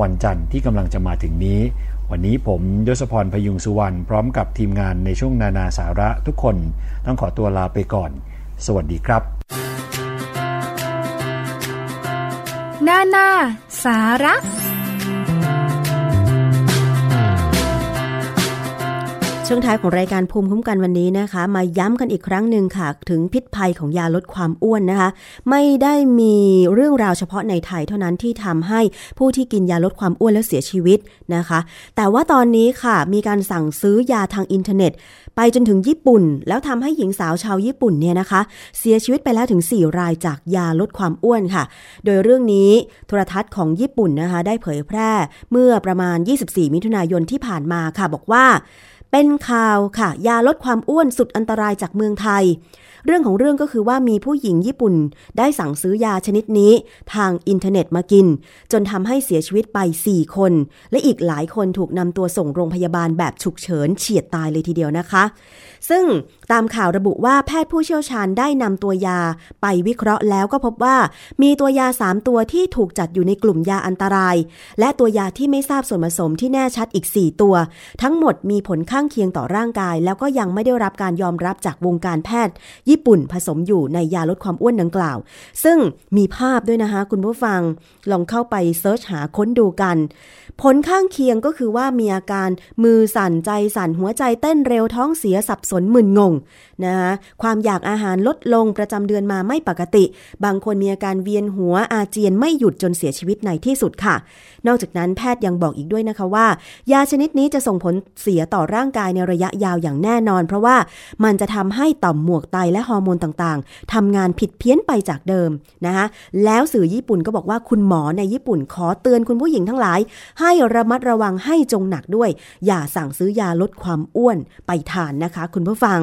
H: วันจันทร์ที่กำลังจะมาถึงนี้ วันนี้ผมยศพรพยุงสุวรรณพร้อมกับทีมงานในช่วงนานาสาระทุกคนต้องขอตัวลาไปก่อน สวัสดีครับ
G: นานาสาระ
B: ช่วงท้ายของรายการภูมิคุ้มกันวันนี้นะคะ มาย้ำกันอีกครั้งหนึ่งค่ะ ถึงพิษภัยของยาลดความอ้วนนะคะ ไม่ได้มีเรื่องราวเฉพาะในไทยเท่านั้นที่ทำให้ผู้ที่กินยาลดความอ้วนแล้วเสียชีวิตนะคะ แต่ว่าตอนนี้ค่ะมีการสั่งซื้อยาทางอินเทอร์เน็ต ไปจนถึงญี่ปุ่น แล้วทำให้หญิงสาวชาวญี่ปุ่นเนี่ยนะคะ เสียชีวิตไปแล้วถึง 4 รายจากยาลดความอ้วนค่ะ โดยเรื่องนี้โทรทัศน์ของญี่ปุ่นนะคะ ได้เผยแพร่เมื่อประมาณ 24 มิถุนายนที่ผ่านมาค่ะบอกว่า เป็นข่าวค่ะ ยาลดความอ้วนสุดอันตรายจากเมืองไทย เรื่องของเรื่องก็คือว่ามีผู้หญิงญี่ปุ่น ได้สั่งซื้อยาชนิดนี้ทางอินเทอร์เน็ตมากิน จนทำให้เสียชีวิตไป 4 คน และอีกหลายคนถูกนำตัวส่งโรงพยาบาลแบบฉุกเฉินเฉียดตายเลยทีเดียวนะคะ ซึ่งตามข่าวระบุว่าแพทย์ผู้เชี่ยวชาญได้นำตัวยาไปวิเคราะห์แล้วก็พบว่า มีตัวยา 3 ตัวที่ถูกจัดอยู่ในกลุ่มยาอันตราย และตัวยาที่ไม่ทราบส่วนผสมที่แน่ชัดอีก 4 ตัว ทั้งหมดมีผลข้างเคียงต่อร่างกาย แล้วก็ยังไม่ได้รับการยอมรับจากวงการแพทย์ ญี่ปุ่นผสมอยู่ในยาลดความอ้วนดังกล่าว ซึ่งมีภาพด้วยนะคะคุณผู้ฟังลองเข้าไปเซิร์ชหาค้นดูกัน ผลข้างเคียงก็คือว่ามีอาการมือสั่นใจสั่นหัวใจเต้นเร็วท้องเสียสับสนมึนงงนะคะความอยากอาหารลดลงประจำเดือนมาไม่ปกติ บางคนมีอาการเวียนหัวอาเจียนไม่หยุดจนเสียชีวิตในที่สุดค่ะ นอกจากนั้นแพทย์ยังบอกอีกด้วยนะคะว่า ยาชนิดนี้จะส่งผลเสียต่อร่างกายในระยะยาวอย่างแน่นอน เพราะว่ามันจะทำให้ต่อมหมวกไตและฮอร์โมนต่างๆทำงานผิดเพี้ยนไปจากเดิมนะคะแล้วสื่อญี่ปุ่นก็บอกว่าคุณหมอในญี่ปุ่นขอเตือนคุณผู้หญิงทั้งหลาย ให้ระมัดระวังให้จงหนักด้วย อย่าสั่งซื้อยาลดความอ้วนไปทานนะคะ คุณผู้ฟัง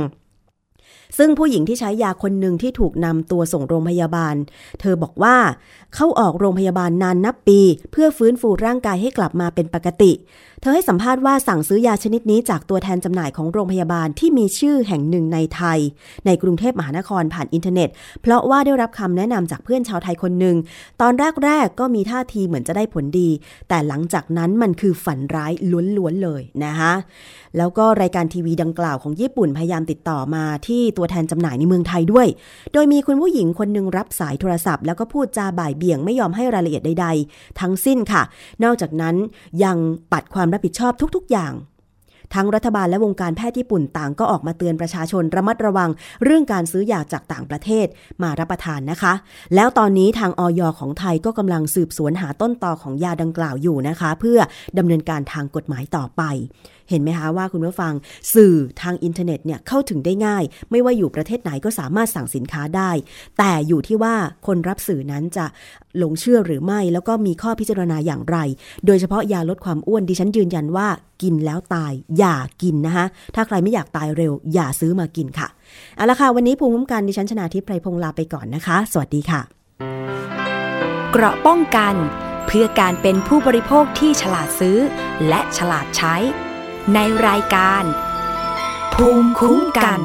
B: ซึ่งผู้หญิงที่ใช้ยาคนหนึ่งที่ถูกนำตัวส่งโรงพยาบาล เธอบอกว่า เข้าออกโรงพยาบาลนานนับปี เพื่อฟื้นฟูร่างกายให้กลับมาเป็นปกติ เธอให้สัมภาษณ์ว่าสั่งซื้อยาชนิดนี้จากตัวแทนจำหน่ายของโรงพยาบาลที่มีชื่อแห่งหนึ่งในไทย ในกรุงเทพมหานครผ่านอินเทอร์เน็ต เพราะว่าได้รับคำแนะนำจากเพื่อนชาวไทยคนหนึ่งตอนแรกๆก็มีท่าทีเหมือนจะได้ผลดี แต่หลังจากนั้นมันคือฝันร้ายล้วนๆเลยนะคะแล้วก็รายการทีวีดังกล่าวของญี่ปุ่นพยายามติดต่อมาที่ตัวแทนจำหน่ายในเมืองไทยด้วย โดยมีคุณผู้หญิงคนหนึ่งรับสายโทรศัพท์ แล้วก็พูดจาบ่ายเบี่ยงไม่ยอมให้รายละเอียดใด ๆ ทั้งสิ้นค่ะ นอกจากนั้นยังปัดความรับผิดชอบทุกๆ อย่างทั้งรัฐบาลและวงการแพทย์ญี่ปุ่นต่างก็ออกมาเตือนประชาชนระมัดระวัง เรื่องการซื้อยาจากต่างประเทศมารับประทานนะคะ แล้วตอนนี้ทางออยของไทยก็กำลังสืบสวนหาต้นตอของยาดังกล่าวอยู่นะคะ เพื่อดำเนินการทางกฎหมายต่อไป เห็นไหมคะว่าคุณผู้ฟังสื่อทางอินเทอร์เน็ตเนี่ยเข้าถึงได้ง่าย ไม่ว่าอยู่ประเทศไหนก็สามารถสั่งสินค้าได้ แต่อยู่ที่ว่าคนรับสื่อนั้นจะหลงเชื่อหรือไม่ แล้วก็มีข้อพิจารณาอย่างไร โดยเฉพาะยาลดความอ้วนดิฉันยืนยันว่ากินแล้วตายอย่ากินนะคะถ้าใครไม่อยากตายเร็ว อย่าซื้อมากินค่ะเอาละค่ะวันนี้ภูมิคุ้มกันดิฉันชนาทิพย์ไพรพงศ์ลาไปก่อนนะคะ สวัสดีค่ะ
I: เกราะป้องกัน เพื่อการเป็นผู้บริโภคที่ฉลาดซื้อ และฉลาดใช้ ในรายการ ภูมิคุ้มกัน